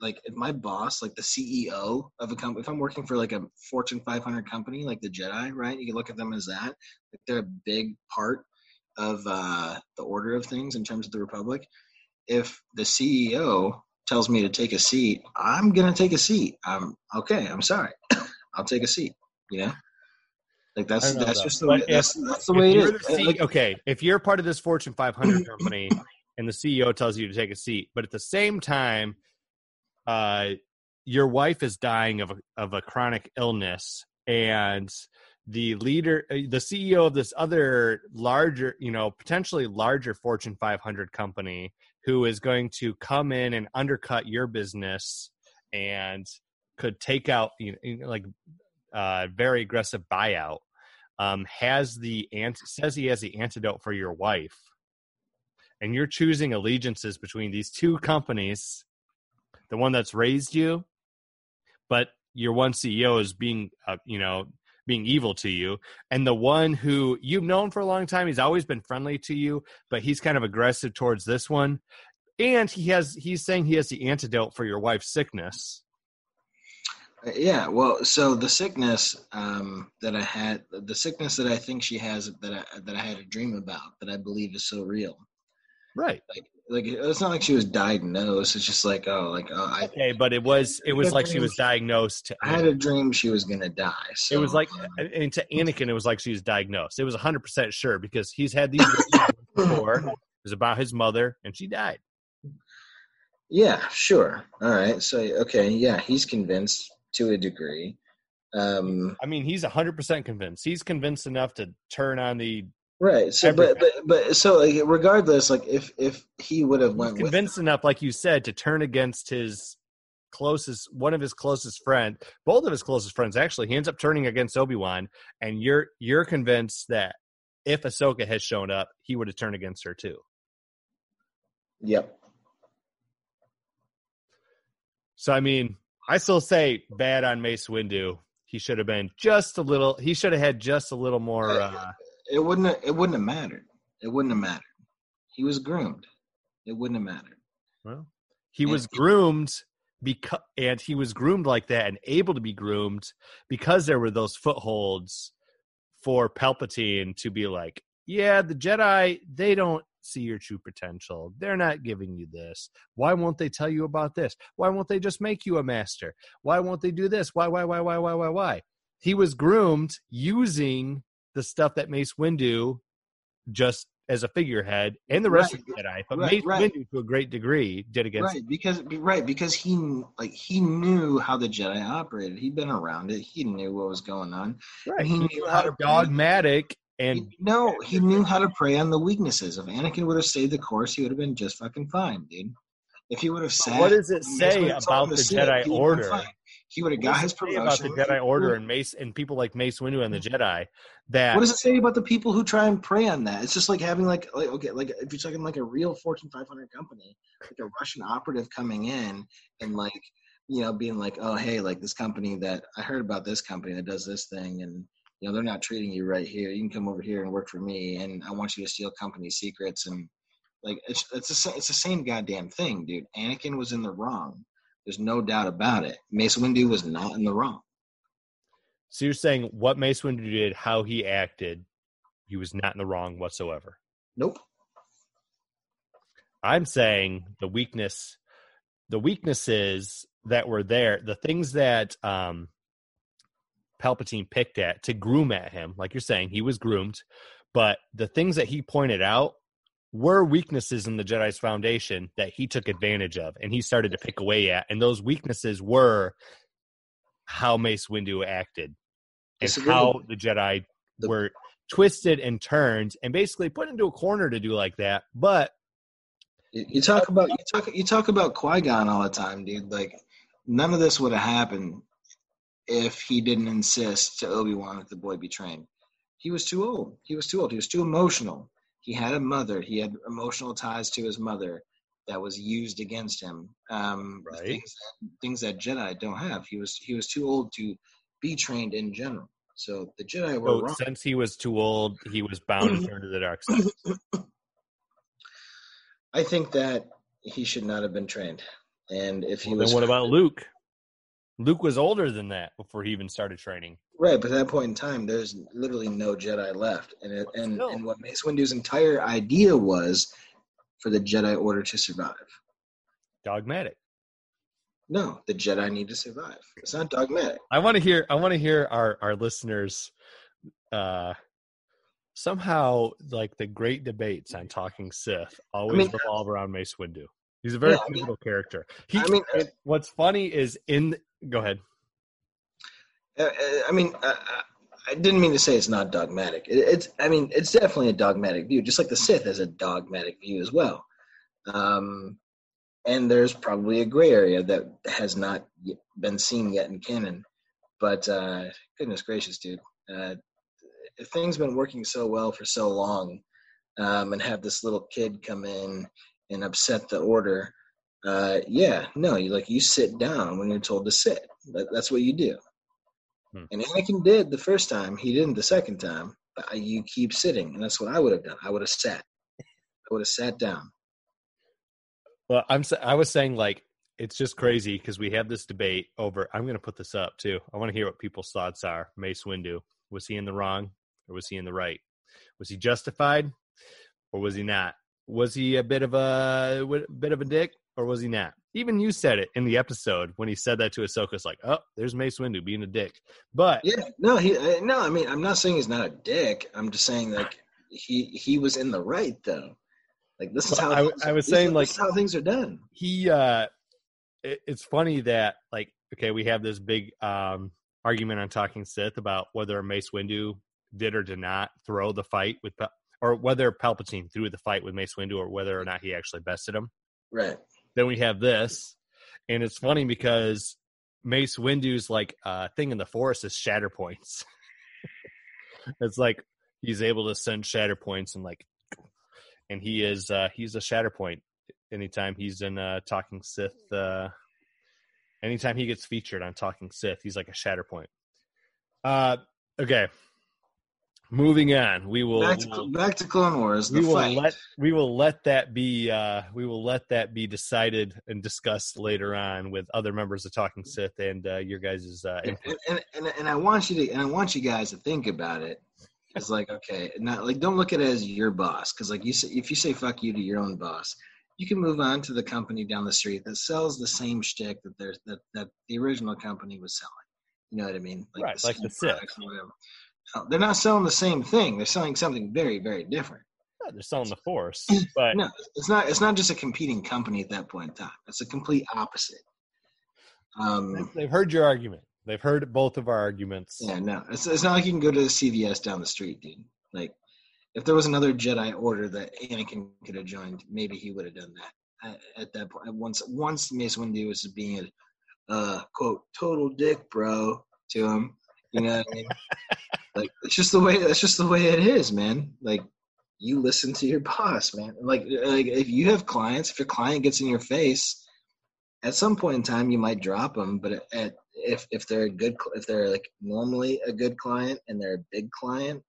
like if my boss like the CEO of a company if I'm working for like a Fortune 500 company like the Jedi right you can look at them as that like they're a big part of uh, the order of things in terms of the Republic. If the CEO tells me to take a seat, I'm gonna take a seat. I'm okay. I'm sorry. I'll take a seat. Know, like that's that's though. just the way, that's, that's the way it is. C- Like, okay, if you're part of this Fortune 500 company and the CEO tells you to take a seat, but at the same time, uh, your wife is dying of a, of a chronic illness, and the leader, uh, the CEO of this other larger, you know, potentially larger Fortune 500 company, who is going to come in and undercut your business and could take out, you know, like uh, very aggressive buyout um, has the ant says he has the antidote for your wife, and you're choosing allegiances between these two companies, the one that's raised you, but your one CEO is being, uh, you know, being evil to you, and the one who you've known for a long time, he's always been friendly to you, but he's kind of aggressive towards this one, and he has he's saying he has the antidote for your wife's sickness. Yeah, well, so the sickness um, that I had, the sickness that I think she has, that I that I had a dream about, that I believe is so real. Right. Like like it's not like she was diagnosed. It's just like oh, like oh, I Okay, but it was it was like she was diagnosed. I had a dream she was gonna die. So It was like, and to Anakin, it was like she was diagnosed. It was 100% sure because he's had these before. It was about his mother, and she died. yeah, sure, all right. So okay, yeah, he's convinced to a degree. Um, I mean, he's 100% convinced. He's convinced enough to turn on the. right. So, but, but but so like, regardless, like if if he would have went convinced enough, like you said, to turn against his closest, one of his closest friend, both of his closest friends. Actually, he ends up turning against Obi Wan, and you're you're convinced that if Ahsoka had shown up, he would have turned against her too. Yep. So I mean, I still say bad on Mace Windu. He should have been just a little. He should have had just a little more. Uh, It wouldn't. Have, it wouldn't have mattered. It wouldn't have mattered. He was groomed. It wouldn't have mattered. well, he And was it- groomed because, and he was groomed like that and able to be groomed because there were those footholds for Palpatine to be like, yeah, the Jedi they don't see your true potential. They're not giving you this. Why won't they tell you about this? Why won't they just make you a master? Why won't they do this? Why? Why? Why? Why? Why? Why? Why? He was groomed using the stuff that Mace Windu just as a figurehead, and the rest Right, of the Jedi, but right, Mace right. Windu to a great degree did against. right because right because he like he knew how the Jedi operated. He'd been around it. He knew what was going on. Right, He he knew how how dogmatic and no, he knew how to prey on the weaknesses. If Anakin would have stayed the course, he would have been just fucking fine, dude. If he would have sat, what does it say would have told about the Jedi he would have been Order? He would have What got does his it say about the. Jedi Order and Mace and people like Mace Windu and the Jedi that What does it say about the people who try and prey on that? It's just like having like like okay, like if you're talking like a real Fortune 500 company, like a Russian operative coming in and like you know being like, oh hey, like this company that I heard about this company that does this thing, and you know they're not treating you right here. You can come over here and work for me, and I want you to steal company secrets and like it's it's the it's the same goddamn thing, dude. Anakin was in the wrong. There's no doubt about it. Mace Windu was not in the wrong. So you're saying what Mace Windu did, how he acted, he was not in the wrong whatsoever. Nope. I'm saying the weakness, the weaknesses that were there, the things that um, Palpatine picked at to groom at him, like you're saying, he was groomed, but the things that he pointed out were weaknesses in the Jedi's foundation that he took advantage of and he started to pick away at. And those weaknesses were how Mace Windu acted and how the Jedi The- were twisted and turned and basically put into a corner to do like that. But You, you talk about you talk you talk about Qui Gon all the time, dude. Like none of this would have happened if he didn't insist to Obi Wan that the boy be trained. He was too old. He was too old. He was too emotional. He had a mother. He had emotional ties to his mother that was used against him. Um, Right. Things, things that Jedi don't have. He was he was too old to be trained in general. So the Jedi were so wrong. since he was too old, he was bound to turn to the dark side. I think that he should not have been trained. And if he Well, was then what about Luke? Luke was older than that before he even started training. Right, but at that point in time, there's literally no Jedi left, and it, and Still. and what Mace Windu's entire idea was for the Jedi Order to survive. Dogmatic. No, the Jedi need to survive. It's not dogmatic. I want to hear. I want to hear our our listeners. Uh, somehow, like the great debates on talking Sith always mean- revolve around Mace Windu. He's a very Yeah, I mean- pivotal character. He. I mean, what's funny is in. Go ahead. uh, uh, I mean, I didn't mean to say it's not dogmatic. It, it's, I mean, it's definitely a dogmatic view, just like the Sith has a dogmatic view as well. Um, and there's probably a gray area that has not been seen yet in canon. But uh, goodness gracious, dude, uh, things been working so well for so long, um, and have this little kid come in and upset the order, uh, yeah, no, you like you sit down when you're told to sit. That, that's what you do. Hmm. And Anakin did the first time. He didn't the second time. But you keep sitting, and that's what I would have done. I would have sat. I would have sat down. Well, I'm. I was saying like it's just crazy because we have this debate over. I'm going to put this up too. I want to hear what people's thoughts are. Mace Windu was he in the wrong or was he in the right? Was he justified or was he not? Was he a bit of a a bit of a dick or was he not? Even you said it in the episode when he said that to Ahsoka. It's like, oh, there's Mace Windu being a dick. But Yeah, no, he uh, no. I mean, I'm not saying he's not a dick. I'm just saying like he he was in the right though. Like this is how I- things- I was saying, this like- is how things are done. he uh it, it's funny that like okay we have this big um argument on talking sith about whether mace windu did or did not throw the fight with or whether palpatine threw the fight with mace windu or whether or not he actually bested him Right. Then we have this. And it's funny because mace windu's like uh thing in the Force is shatter points. It's like he's able to send shatter points and like and he is uh he's a shatter point anytime he's in uh talking sith uh anytime he gets featured on talking sith he's like a shatter point. Uh okay moving on we will Back to will- back to Clone Wars. The we will fight. let we will let that be uh we will let that be decided and discussed later on with other members of talking sith and uh your guys' uh and, input. and, and, and I want you to and I want you guys to think about it. It's like okay, not like don't look at it as your boss because like you say, if you say fuck you to your own boss, you can move on to the company down the street that sells the same shtick that there's that that the original company was selling. You know what I mean? Right, like the Sith. Products or whatever. No, They're not selling the same thing. They're selling something very very different. Yeah, they're selling the Force, but No, it's not. It's not just a competing company at that point in time. It's a complete opposite. Um, they've heard your argument. They've heard both of our arguments. yeah, no, it's it's not like you can go to the CVS down the street, dude. Like, if there was another Jedi Order that Anakin could have joined, maybe he would have done that at, at that point. Once once Mace Windu was being a uh, quote total dick, bro, to him. You know what I mean? like it's just the way. That's just the way it is, man. Like you listen to your boss, man. Like like if you have clients, if your client gets in your face, at some point in time you might drop them. But at if if they're a good if they're like normally a good client and they're a big client,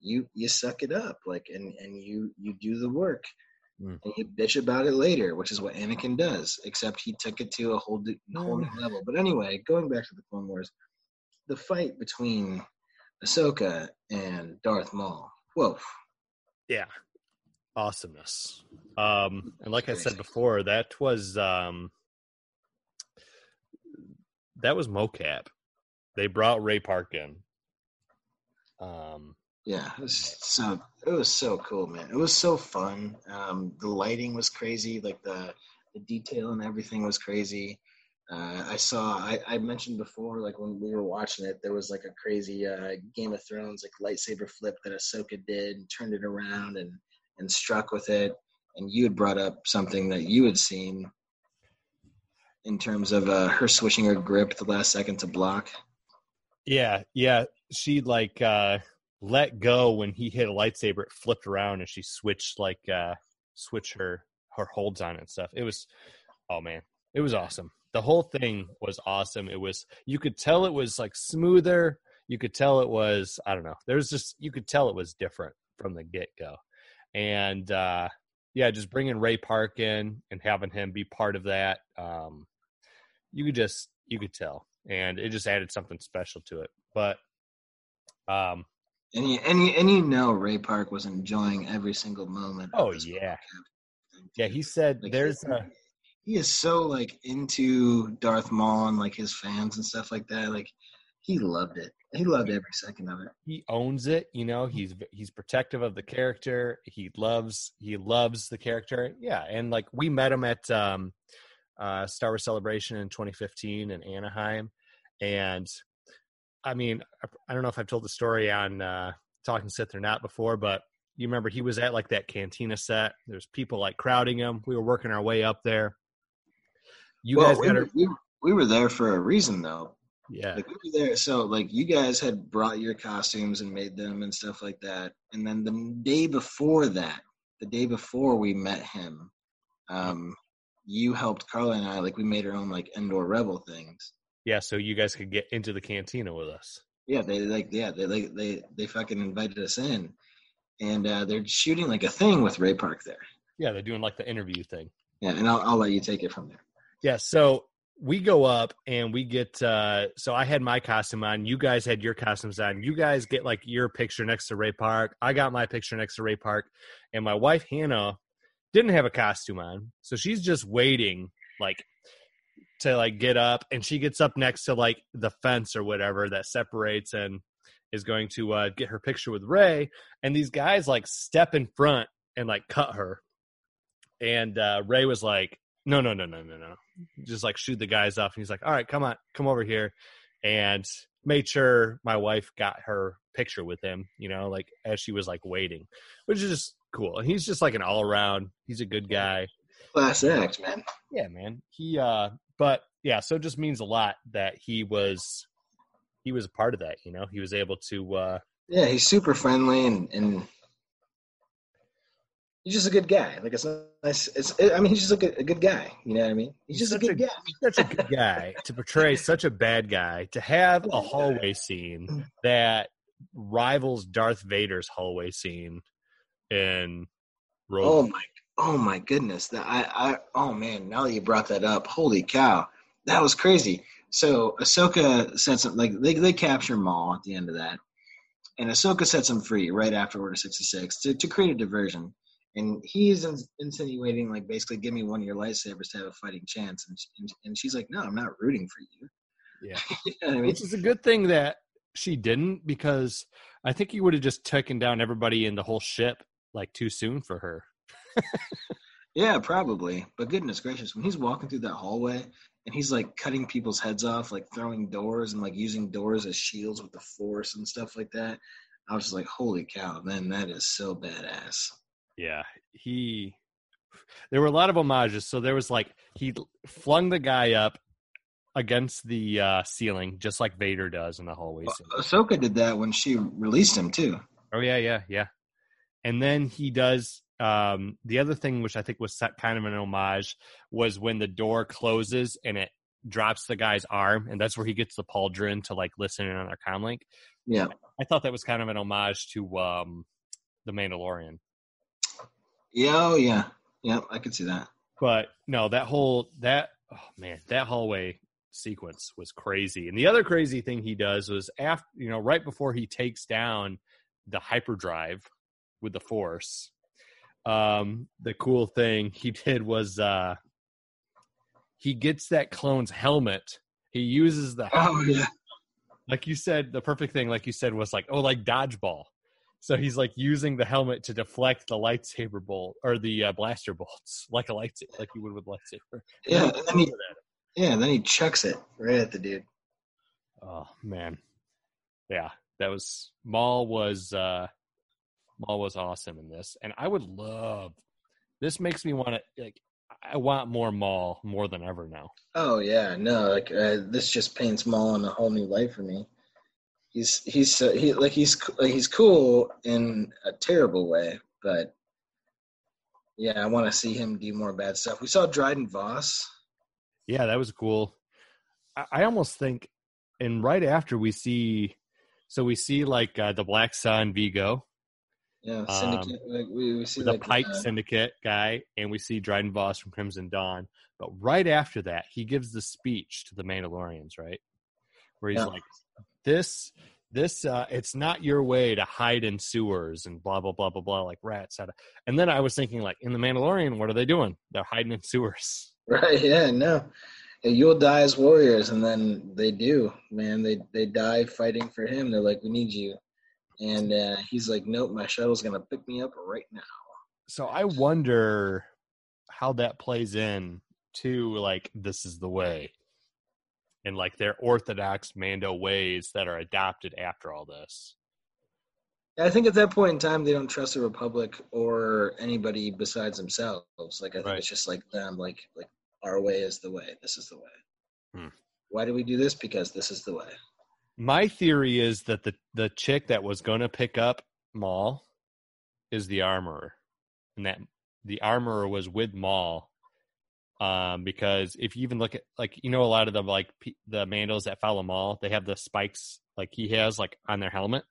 you you suck it up like and and you you do the work. Mm. And you bitch about it later, which is what Anakin does. Except he took it to a whole whole new level. But anyway, going back to the Clone Wars, the fight between Ahsoka and Darth Maul. Whoa, Yeah. Awesomeness. Um, and like I said before, that was um, that was mocap. They brought Ray Park in. Um, Yeah, it was so it was so cool, man. It was so fun. Um, the lighting was crazy, like the the detail and everything was crazy. Uh, I saw I, I mentioned before, like when we were watching it, there was like a crazy uh, Game of Thrones like lightsaber flip that Ahsoka did and turned it around and and struck with it. And you had brought up something that you had seen in terms of uh, her switching her grip the last second to block. yeah, yeah. She like uh, let go when he hit a lightsaber. It flipped around and she switched like uh, switched her her holds on it and stuff. It was oh man, it was awesome. The whole thing was awesome. It was you could tell it was like smoother. You could tell it was I don't know. There's just you could tell it was different from the get go, and uh, yeah, just bringing Ray Park in and having him be part of that. Um, you could just you could tell, and it just added something special to it. But um, And you, and you, and you know Ray Park was enjoying every single moment. Oh, yeah. yeah, he said Like, there's he, a he is so like into Darth Maul and like his fans and stuff like that. Like he loved it. He loved every second of it. he owns it you know he's he's protective of the character he loves he loves the character yeah and like we met him at um uh star wars celebration in 2015 in anaheim and i mean I- i don't know if i've told the story on uh talking sith or not before but you remember he was at like that cantina set there's people like crowding him we were working our way up there you well, guys we, got were, to we, we were there for a reason though. yeah Like we were there, so like you guys had brought your costumes and made them and stuff like that. And then the day before that, the day before we met him, um, you helped Carla and I. Like we made our own like Endor rebel things. yeah so you guys could get into the cantina with us Yeah, they like yeah they like they they fucking invited us in, and uh, they're shooting like a thing with Ray Park there. yeah they're doing like the interview thing Yeah, and I'll I'll let you take it from there. Yeah, so we go up and we get uh so I had my costume on, you guys had your costumes on. You guys get like your picture next to Ray Park. I got my picture next to Ray Park and my wife Hannah didn't have a costume on. So she's just waiting like to like get up and she gets up next to like the fence or whatever that separates and is going to uh get her picture with Ray and these guys like step in front and like cut her. And uh Ray was like no, no, no, no, no, no. Just like shoot the guys off. And he's like, all right, come on, come over here. And made sure my wife got her picture with him, you know, like as she was like waiting, which is just cool. And he's just like an all around, he's a good guy. Class act, man. Yeah, man. He, uh, but yeah, so it just means a lot that he was, he was a part of that, you know, he was able to, uh, Yeah, he's super friendly and and he's just a good guy. Like it's nice. It's I mean he's just a good, a good guy. You know what I mean? He's just a such good guy. such a good guy to portray such a bad guy to have a hallway scene that rivals Darth Vader's hallway scene in Rogue. Oh my oh my goodness. That I I oh man, now that you brought that up, holy cow. That was crazy. So Ahsoka said something like they they capture Maul at the end of that. And Ahsoka sets him free right after Order 66 to, to create a diversion. And he's in, insinuating, like, basically, give me one of your lightsabers to have a fighting chance. And, and, and she's like, no, I'm not rooting for you. Yeah. you know I mean? Which is a good thing that she didn't because I think you would have just taken down everybody in the whole ship like too soon for her. Yeah, probably. But goodness gracious, when he's walking through that hallway and he's like cutting people's heads off, like throwing doors and like using doors as shields with the force and stuff like that, I was just like, holy cow, man, that is so badass. Yeah, he. There were a lot of homages. So there was like he flung the guy up against the uh, ceiling, just like Vader does in the hallways. Uh, Ahsoka did that when she released him too. Oh yeah, yeah, yeah. And then he does um, the other thing, which I think was set kind of an homage, was when the door closes and it drops the guy's arm, and that's where he gets the pauldron to like listen in on our comlink. Yeah, I thought that was kind of an homage to um, the Mandalorian. Yeah, oh yeah, yeah, I can see that. But no, that whole that oh man, that hallway sequence was crazy. And the other crazy thing he does was after you know right before he takes down the hyperdrive with the force um the cool thing he did was uh he gets that clone's helmet. He uses the Oh yeah, like you said the perfect thing like you said was like oh like dodgeball so he's like using the helmet to deflect the lightsaber bolt or the uh, blaster bolts like a lightsaber like you would with lightsaber yeah, and then he yeah, and then he chucks it right at the dude. Oh man, yeah, that was Maul was uh Maul was awesome in this, and I would love. This makes me want to like. I want more Maul more than ever now. Oh yeah, no, like uh, this just paints Maul in a whole new light for me. He's he's uh, he like he's like, he's cool in a terrible way, but yeah, I want to see him do more bad stuff. We saw Dryden Voss. Yeah, that was cool. I, I almost think, and right after we see, so we see like uh, the Black Sun Vigo, Yeah, syndicate. like, we, we see Um, the like Pike uh, Syndicate guy, and we see Dryden Voss from Crimson Dawn. But right after that, he gives the speech to the Mandalorians, right? Where he's Yeah. like, "This, this, uh, it's not your way to hide in sewers and blah blah blah blah blah like rats." Out of, and then I was thinking, like, in the Mandalorian, what are they doing? They're hiding in sewers. Right? Yeah, no. You'll die as warriors, and then they do, man. They they die fighting for him. They're like, "We need you," and uh, he's like, "Nope, my shuttle's gonna pick me up right now." So I wonder how that plays in to like this is the way, and like their orthodox Mando ways that are adopted after all this. I think at that point in time, they don't trust the Republic or anybody besides themselves. Like I think Right. it's just like them. Like like our way is the way. This is the way. Hmm. Why do we do this? Because this is the way. My theory is that the the chick that was going to pick up Maul is the armorer, and that the armorer was with Maul. Um, because if you even look at like you know a lot of the like pe- the Mandos that follow Maul, they have the spikes like he has like on their helmet.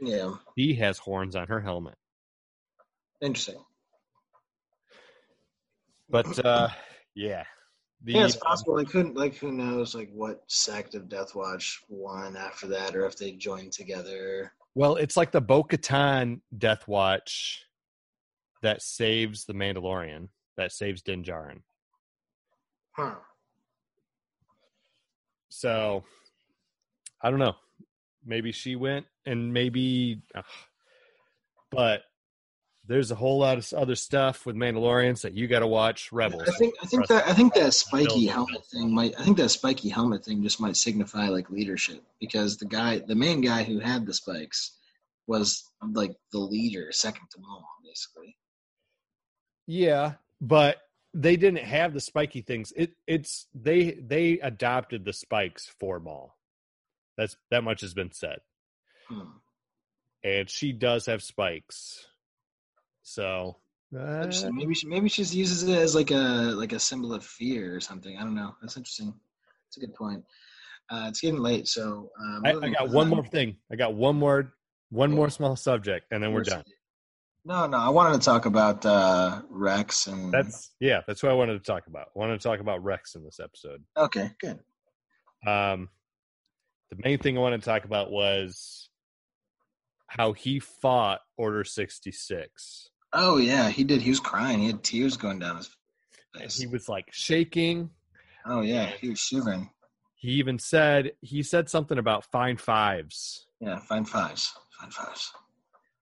Yeah, He has horns on her helmet. interesting. But uh yeah, the yeah, it's possible. Like who like who knows like what sect of Death Watch won after that, or if they joined together. well, it's like the Bo-Katan Death Watch that saves the Mandalorian, that saves Din Djarin. Huh. So I don't know. Maybe she went, and maybe, ugh. but there's a whole lot of other stuff with Mandalorians that you got to watch. Rebels. I think I think that I think that spiky helmet thing might I think that spiky helmet thing just might signify like leadership because the guy the main guy who had the spikes was like the leader, second to Maul, basically. Yeah, but they didn't have the spiky things. It it's they they adopted the spikes for Maul. That's that much has been said. Hmm. And she does have spikes. So uh, Maybe she maybe she just uses it as like a like a symbol of fear or something. I don't know. That's interesting. That's a good point. Uh, it's getting late, so um, I, I than got one more thing. I got one more one more small subject and then we're done. No, no. I wanted to talk about uh, Rex and That's yeah, that's what I wanted to talk about. I wanted to talk about Rex in this episode. okay. Good. Um, the main thing I wanted to talk about was how he fought Order 66. Oh yeah, he did. He was crying. He had tears going down his And face. he was like shaking. oh yeah, he was shivering. He even said he said something about fine fives. Yeah, fine fives. Fine fives.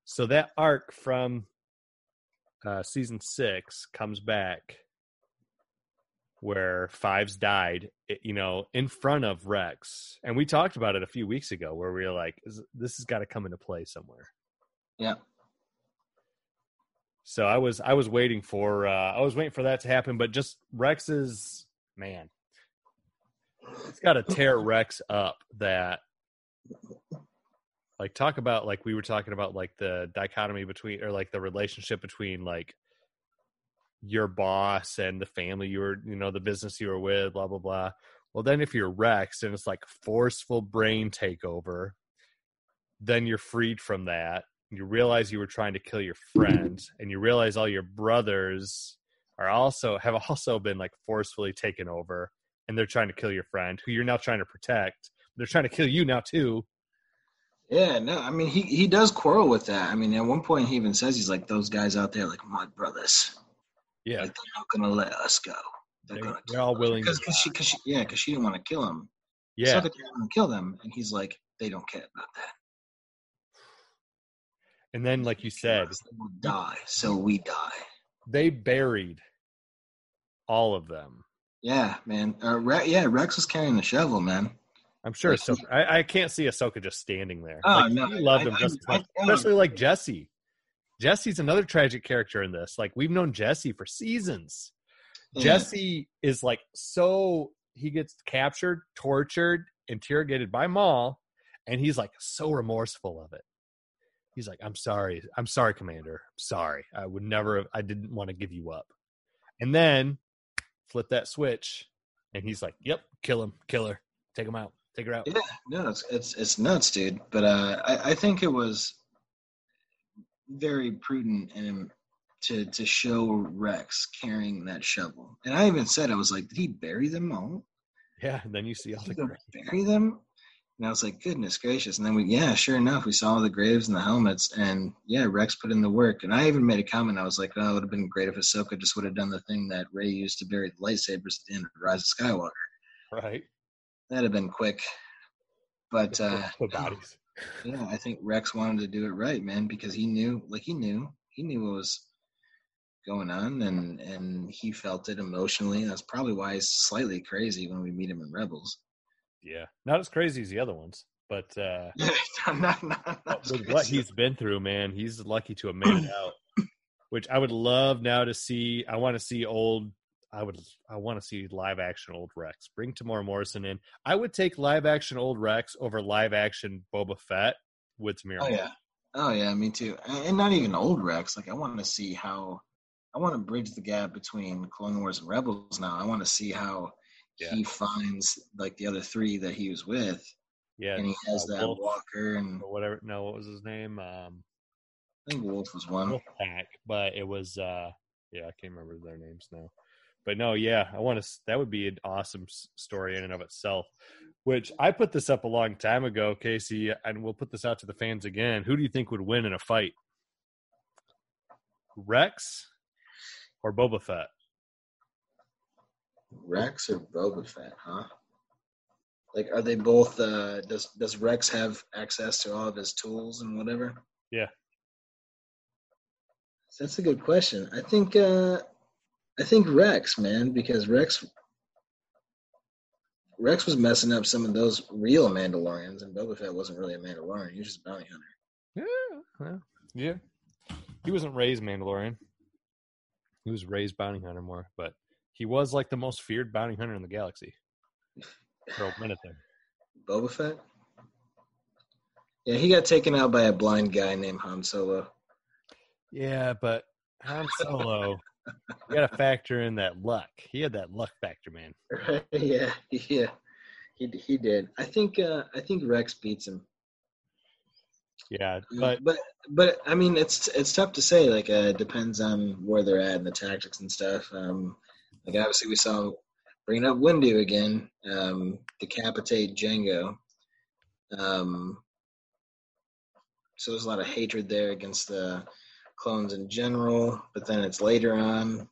So that arc from uh, season six comes back where Fives died, you know, in front of Rex, and we talked about it a few weeks ago, where we were like, "This has got to come into play somewhere." Yeah. So I was I was waiting for uh, I was waiting for that to happen, but just Rex's man, it's got to tear Rex up. That like talk about like we were talking about like the dichotomy between or like the relationship between like your boss and the family you were you know the business you were with blah blah blah. Well then if you're rex and it's like forceful brain takeover then you're freed from that. You realize you were trying to kill your friend and you realize all your brothers are also have also been like forcefully taken over and they're trying to kill your friend who you're now trying to protect. They're trying to kill you now too Yeah, no, I mean he he does quarrel with that. I mean, at one point he even says he's like those guys out there, like my brothers, yeah like they're not gonna let us go. They're, They're- they're all willing because because she, cause she yeah because she didn't want to kill him. yeah Sokka didn't want to kill them, and he's like they don't care about that. and then like you said will die, so we die. they buried all of them Yeah, man. Uh, Re- yeah, Rex was carrying the shovel, man. I'm sure Ahsoka. I, I can't see Ahsoka just standing there. Oh, like, no, love them just I- much, I- especially like Jesse. Jesse's another tragic character in this. Like we've known Jesse for seasons. Yeah. Jesse is like so he gets captured, tortured, interrogated by Maul, and he's like so remorseful of it. He's like, "I'm sorry, I'm sorry, Commander. I'm sorry. I would never. Have, I didn't want to give you up." And then flip that switch, and he's like, "Yep, kill him, kill her, take him out, her out." Yeah, no, it's it's it's nuts, dude. But uh, I I think it was very prudent in him to to show Rex carrying that shovel. And I even said I was like, did he bury them all? Yeah, and then you see all he the bury them? And I was like, goodness gracious. And then we, yeah, sure enough, we saw the graves and the helmets. And yeah, Rex put in the work. And I even made a comment. I was like, oh, it would have been great if Ahsoka just would have done the thing that Rey used to bury the lightsabers at the end of Rise of Skywalker. right. That'd have been quick. But uh, the bodies. yeah, I think Rex wanted to do it right, man, because he knew, like he knew, he knew what was going on, and and he felt it emotionally. That's probably why he's slightly crazy when we meet him in Rebels. Yeah, not as crazy as the other ones, but uh, not, not, not with what he's been through, man, he's lucky to have made it out. Which I would love now to see. I want to see old. I would. I want to see live action old Rex. Bring Temuera Morrison in. I would take live action old Rex over live action Boba Fett with Temuera. Oh yeah, oh yeah, me too. And not even old Rex. Like I want to see how. I want to bridge the gap between Clone Wars and Rebels. Now I want to see how Yeah. he finds like the other three that he was with, yeah. and he has uh, that Wolf Walker and whatever. No, what was his name? Um, I think Wolf was one. Wolfpack, but it was uh yeah, I can't remember their names now. But no, yeah, I want to. That would be an awesome story in and of itself. Which I put this up a long time ago, Casey, and we'll put this out to the fans again. Who do you think would win in a fight, Rex or Boba Fett? Rex or Boba Fett, huh? Like, are they both? Uh, does Does Rex have access to all of his tools and whatever? Yeah. That's a good question. I think. Uh, I think Rex, man, because Rex. Rex was messing up some of those real Mandalorians, and Boba Fett wasn't really a Mandalorian. He was just a bounty hunter. Yeah, well, yeah. He wasn't raised Mandalorian. He was raised bounty hunter more, but he was like the most feared bounty hunter in the galaxy for a minute there. Boba Fett. Yeah, he got taken out by a blind guy named Han Solo. Yeah, but Han Solo, you got to factor in that luck. He had that luck factor, man. Right? yeah, yeah, he he did. I think uh, I think Rex beats him. Yeah, But but but but I mean, it's it's tough to say. Like, uh, it depends on where they're at and the tactics and stuff. Um, like obviously we saw bringing up Windu again, um, decapitate Jango. Um, so there's a lot of hatred there against the clones in general. But then it's later on.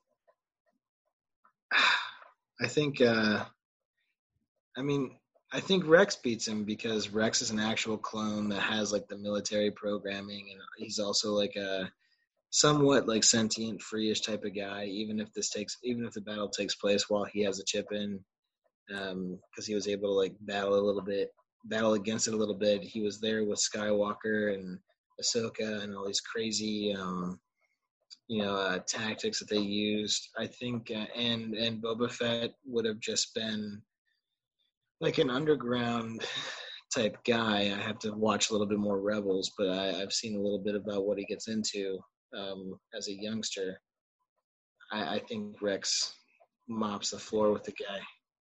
I think. Uh, I mean, I think Rex beats him because Rex is an actual clone that has like the military programming, and he's also like a somewhat like sentient, free-ish type of guy. Even if this takes, even if the battle takes place while he has a chip in, because um, he was able to like battle a little bit, battle against it a little bit. He was there with Skywalker and Ahsoka and all these crazy, um, you know, uh, tactics that they used. I think, uh, and and Boba Fett would have just been like an underground type guy. I have to watch a little bit more Rebels, but I, have seen a little bit about what he gets into um, as a youngster. I, I think Rex mops the floor with the guy.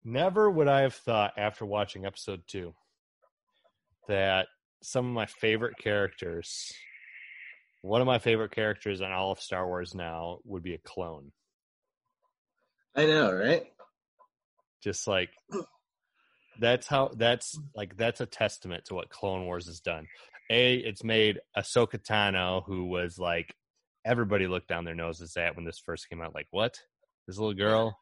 Never would I have thought after watching episode two that some of my favorite characters, one of my favorite characters in all of Star Wars now would be a clone. I know, right? Just like that's how that's like that's a testament to what Clone Wars has done. A, it's made Ahsoka Tano, who was like everybody looked down their noses at when this first came out. Like, what? This little girl,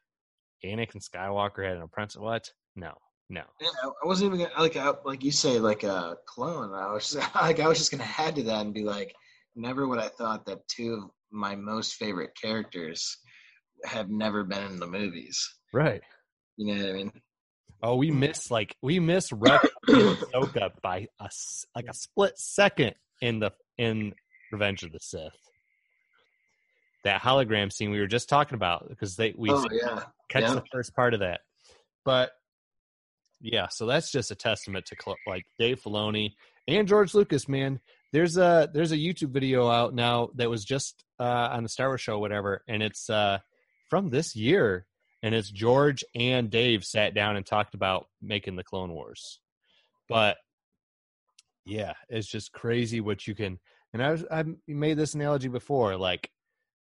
Anakin and Skywalker had an apprentice. What? No, no. Yeah, I wasn't even gonna, like I, like you say like a clone. I was just, like I was just gonna add to that and be like, never would I thought that two of my most favorite characters have never been in the movies. Right. You know what I mean? Oh, we mm. miss like we miss Rex and Ahsoka by a like a split second in the in Revenge of the Sith. That hologram scene we were just talking about because they we oh, yeah. catch yeah. the first part of that, but yeah, so that's just a testament to like Dave Filoni and George Lucas. Man, there's a there's a YouTube video out now that was just uh, on the Star Wars show, whatever, and it's uh, from this year and it's George and Dave sat down and talked about making the Clone Wars. But yeah, it's just crazy what you can. And I was I made this analogy before, like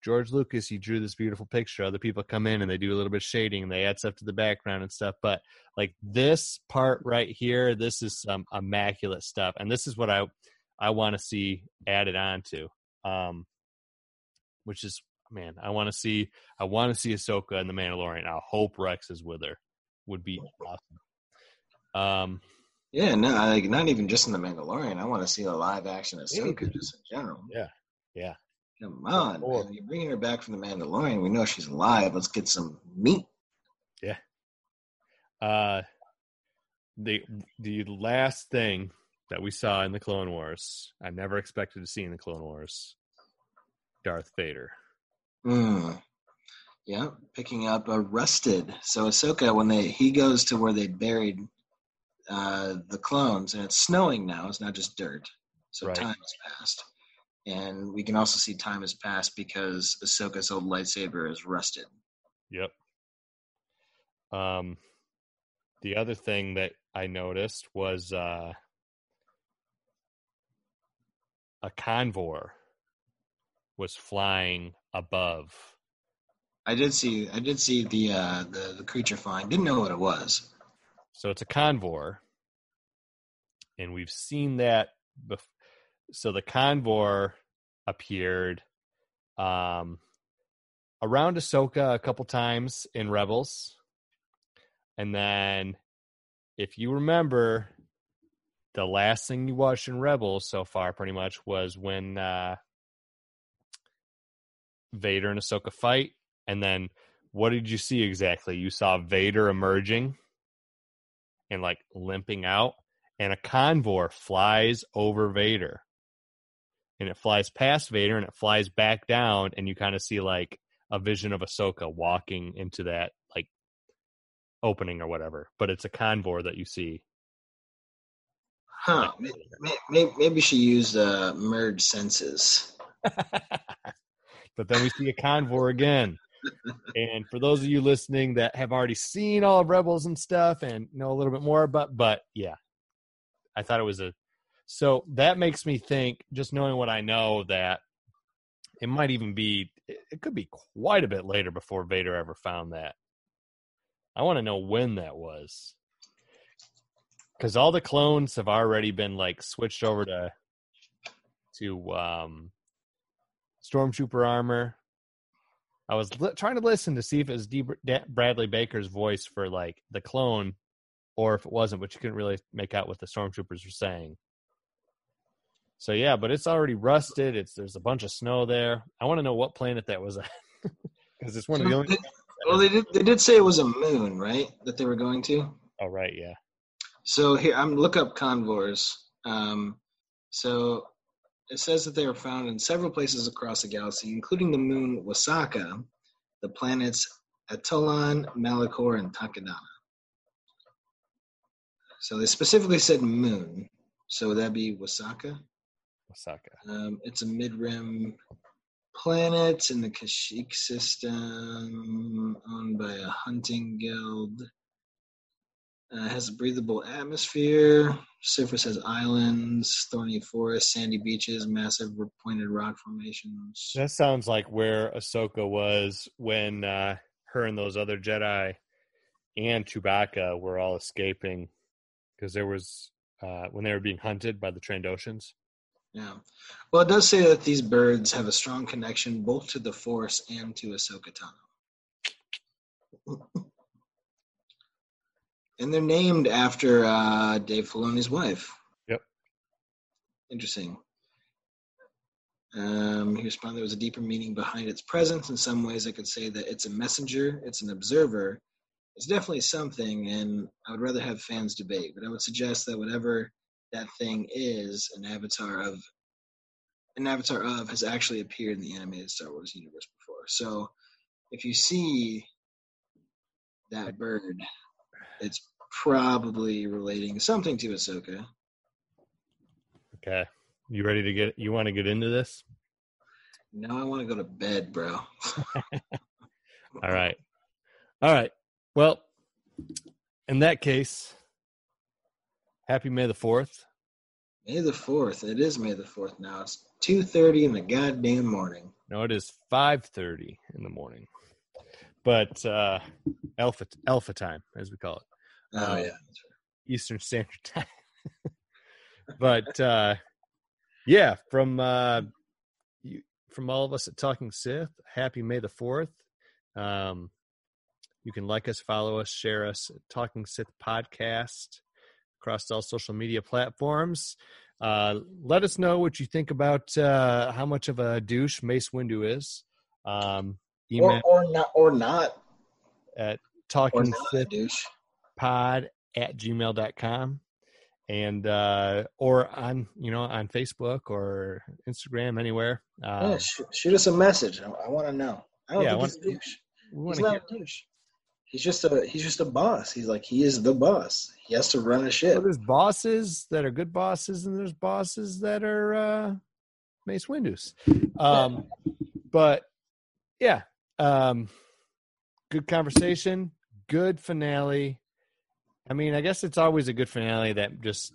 George Lucas, he drew this beautiful picture. Other people come in and they do a little bit of shading and they add stuff to the background and stuff. But like this part right here, this is some immaculate stuff, and this is what I I want to see added on to, um, which is man, I want to see I want to see Ahsoka and the Mandalorian. I hope Rex is with her. Would be awesome. Um, yeah, no, like not even just in the Mandalorian. I want to see a live action Ahsoka just in general. Yeah, yeah. Come on, man. You're bringing her back from the Mandalorian. We know she's alive. Let's get some meat. Yeah. Uh, the the last thing that we saw in the Clone Wars, I never expected to see in the Clone Wars, Darth Vader. Mm. Yeah, picking up Arrested. So Ahsoka, when they he goes to where they buried uh, the clones, and it's snowing now. It's not just dirt. So right. time has passed, and we can also see time has passed because Ahsoka's old lightsaber is rusted. Yep. Um, the other thing that I noticed was uh, a convor was flying above. I did see I did see the uh the, the creature flying. Didn't know what it was. So it's a convor. And we've seen that bef- so the convor appeared um around Ahsoka a couple times in Rebels. And then if you remember the last thing you watched in Rebels so far pretty much was when uh Vader and Ahsoka fight, and then what did you see exactly? You saw Vader emerging and like limping out, and a convor flies over Vader. And it flies past Vader and it flies back down, and you kind of see like a vision of Ahsoka walking into that like opening or whatever. But it's a convor that you see. Huh. Maybe, maybe she used uh, merge senses. but then we see a convor again. and for those of you listening that have already seen all of Rebels and stuff and know a little bit more, but but yeah, I thought it was a so that makes me think, just knowing what I know, that it might even be it could be quite a bit later before Vader ever found that. I want to know when that was. Cuz all the clones have already been like switched over to to um stormtrooper armor. I was li- trying to listen to see if it was D- Bradley Baker's voice for like the clone, or if it wasn't, but you couldn't really make out what the stormtroopers were saying. So yeah, but it's already rusted. It's there's a bunch of snow there. I want to know what planet that was at because it's one of the only. Well, they did. They did say it was a moon, right? That they were going to. Oh right, yeah. So here, I'm look up convors. Um, so it says that they are found in several places across the galaxy, including the moon Wasskah, the planets Atollon, Malachor, and Takodana. So they specifically said moon. So would that be Wasskah? Osaka. Um, it's a mid-rim planet in the Kashyyyk system, owned by a hunting guild. Uh, has a breathable atmosphere. Surface has islands, thorny forests, sandy beaches, massive pointed rock formations. That sounds like where Ahsoka was when uh, her and those other Jedi and Chewbacca were all escaping because there was uh, when they were being hunted by the Trandoshans. Yeah. Well, it does say that these birds have a strong connection both to the Force and to Ahsoka Tano. and they're named after uh, Dave Filoni's wife. Yep. Interesting. Um, he responded there was a deeper meaning behind its presence. In some ways, I could say that it's a messenger, it's an observer. It's definitely something, and I would rather have fans debate. But I would suggest that whatever that thing is, an avatar of, an avatar of, has actually appeared in the animated Star Wars universe before. So, if you see that bird, it's probably relating something to Ahsoka. Okay. You ready to get you want to get into this? No, I want to go to bed, bro. All right. All right. Well, in that case, happy May the 4th. May the fourth. It is May the fourth now. It's two thirty in the goddamn morning. No, it is 5:30 in the morning. But uh alpha alpha time as we call it. Oh Uh, yeah. Eastern Standard Time. but uh yeah, from uh you, from all of us at Talking Sith, happy May the 4th. Um you can like us, follow us, share us at Talking Sith podcast across all social media platforms. Uh let us know what you think about uh how much of a douche Mace Windu is. Um Or, or not or not at talking pod at gmail.com and uh or on you know on facebook or instagram anywhere uh yeah, shoot, shoot us a message. I, I want to know. I don't Yeah, I think he's a douche. He's not a douche. He's just a he's just a boss. He's like he is the boss. He has to run a ship. Well, there's bosses that are good bosses, and there's bosses that are uh, Mace Windu's. Um, but yeah, um, good conversation, good finale. I mean, I guess it's always a good finale that just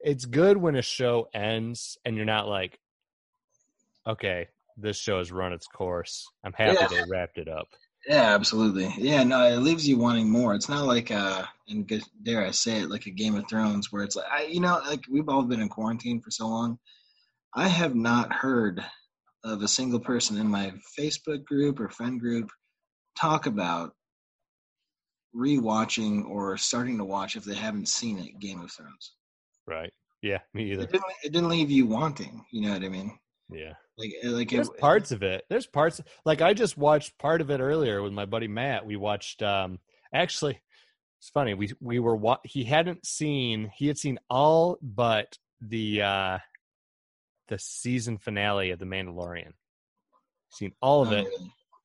it's good when a show ends and you're not like, okay, this show has run its course. I'm happy Yeah. they wrapped it up. Yeah, absolutely. Yeah, no, it leaves you wanting more. It's not like uh and dare I say it, like a Game of Thrones where it's like I you know, like we've all been in quarantine for so long. I have not heard of a single person in my Facebook group or friend group talk about rewatching or starting to watch if they haven't seen it Game of Thrones. Right? Yeah, me either. It didn't, it didn't leave you wanting, you know what I mean? Yeah. Like like There's it, parts of it. There's parts like I just watched part of it earlier with my buddy Matt. We watched um actually it's funny. We we were wa- he hadn't seen he had seen all but the uh the season finale of The Mandalorian. Seen all of it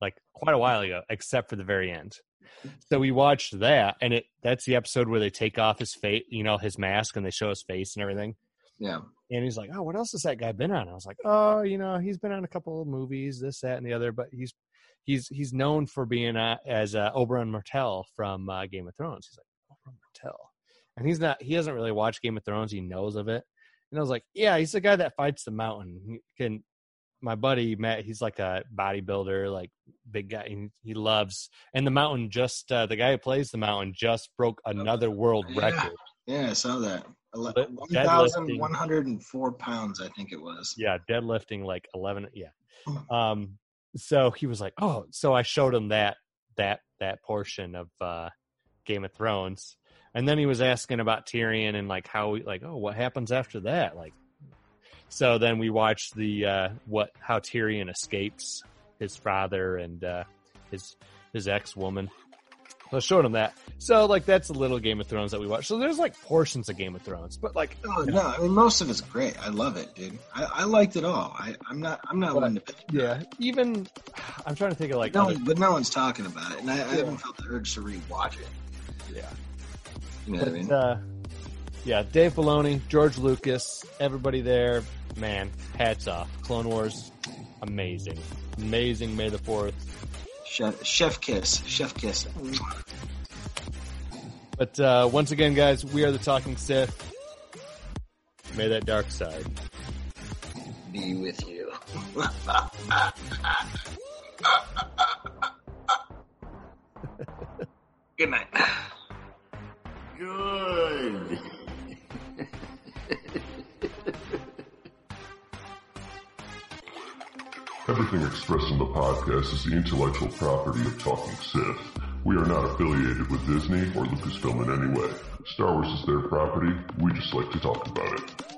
like quite a while ago except for the very end. So we watched that and it that's the episode where they take off his face, you know, his mask and they show his face and everything. Yeah. And he's like, "Oh, what else has that guy been on?" I was like, "Oh, you know, he's been on a couple of movies, this, that, and the other, but he's he's he's known for being uh, as uh, Oberyn Martell from uh, Game of Thrones." He's like, "Oberyn Martell," and he's not. He hasn't really watched Game of Thrones. He knows of it, and I was like, "Yeah, he's the guy that fights the mountain." He can my buddy Matt? He's like a bodybuilder, like big guy. He, he loves and the mountain. Just uh, the guy who plays the mountain just broke another world record. Yeah, I saw that. Ele- 1,104 pounds, I think it was. yeah deadlifting like 11 yeah um so he was like oh so i showed him that that that portion of uh game of thrones and then he was asking about tyrion and like how like oh what happens after that like So then we watched the uh, what how Tyrion escapes his father and uh, his his ex woman. I showed him that. So like that's a little Game of Thrones that we watched. So there's like portions of Game of Thrones, but like Oh no, I mean most of it's great. I love it, dude. I, I liked it all. I, I'm not I'm not But- one to pick. yeah, even I'm trying to think of like no, other- but no one's talking about it, and I, I haven't felt the urge to rewatch it. yeah. You know what I mean? uh, yeah, Dave Filoni, George Lucas, everybody there, man, hats off. Clone Wars, amazing, amazing. May the Fourth. Chef, chef kiss, chef kiss. But uh, once again, guys, we are the Talking Sith. May that dark side. Be with you. Good night. Good. Everything expressed in the podcast is the intellectual property of Talking Sith. We are not affiliated with Disney or Lucasfilm in any way. Star Wars is their property. We just like to talk about it.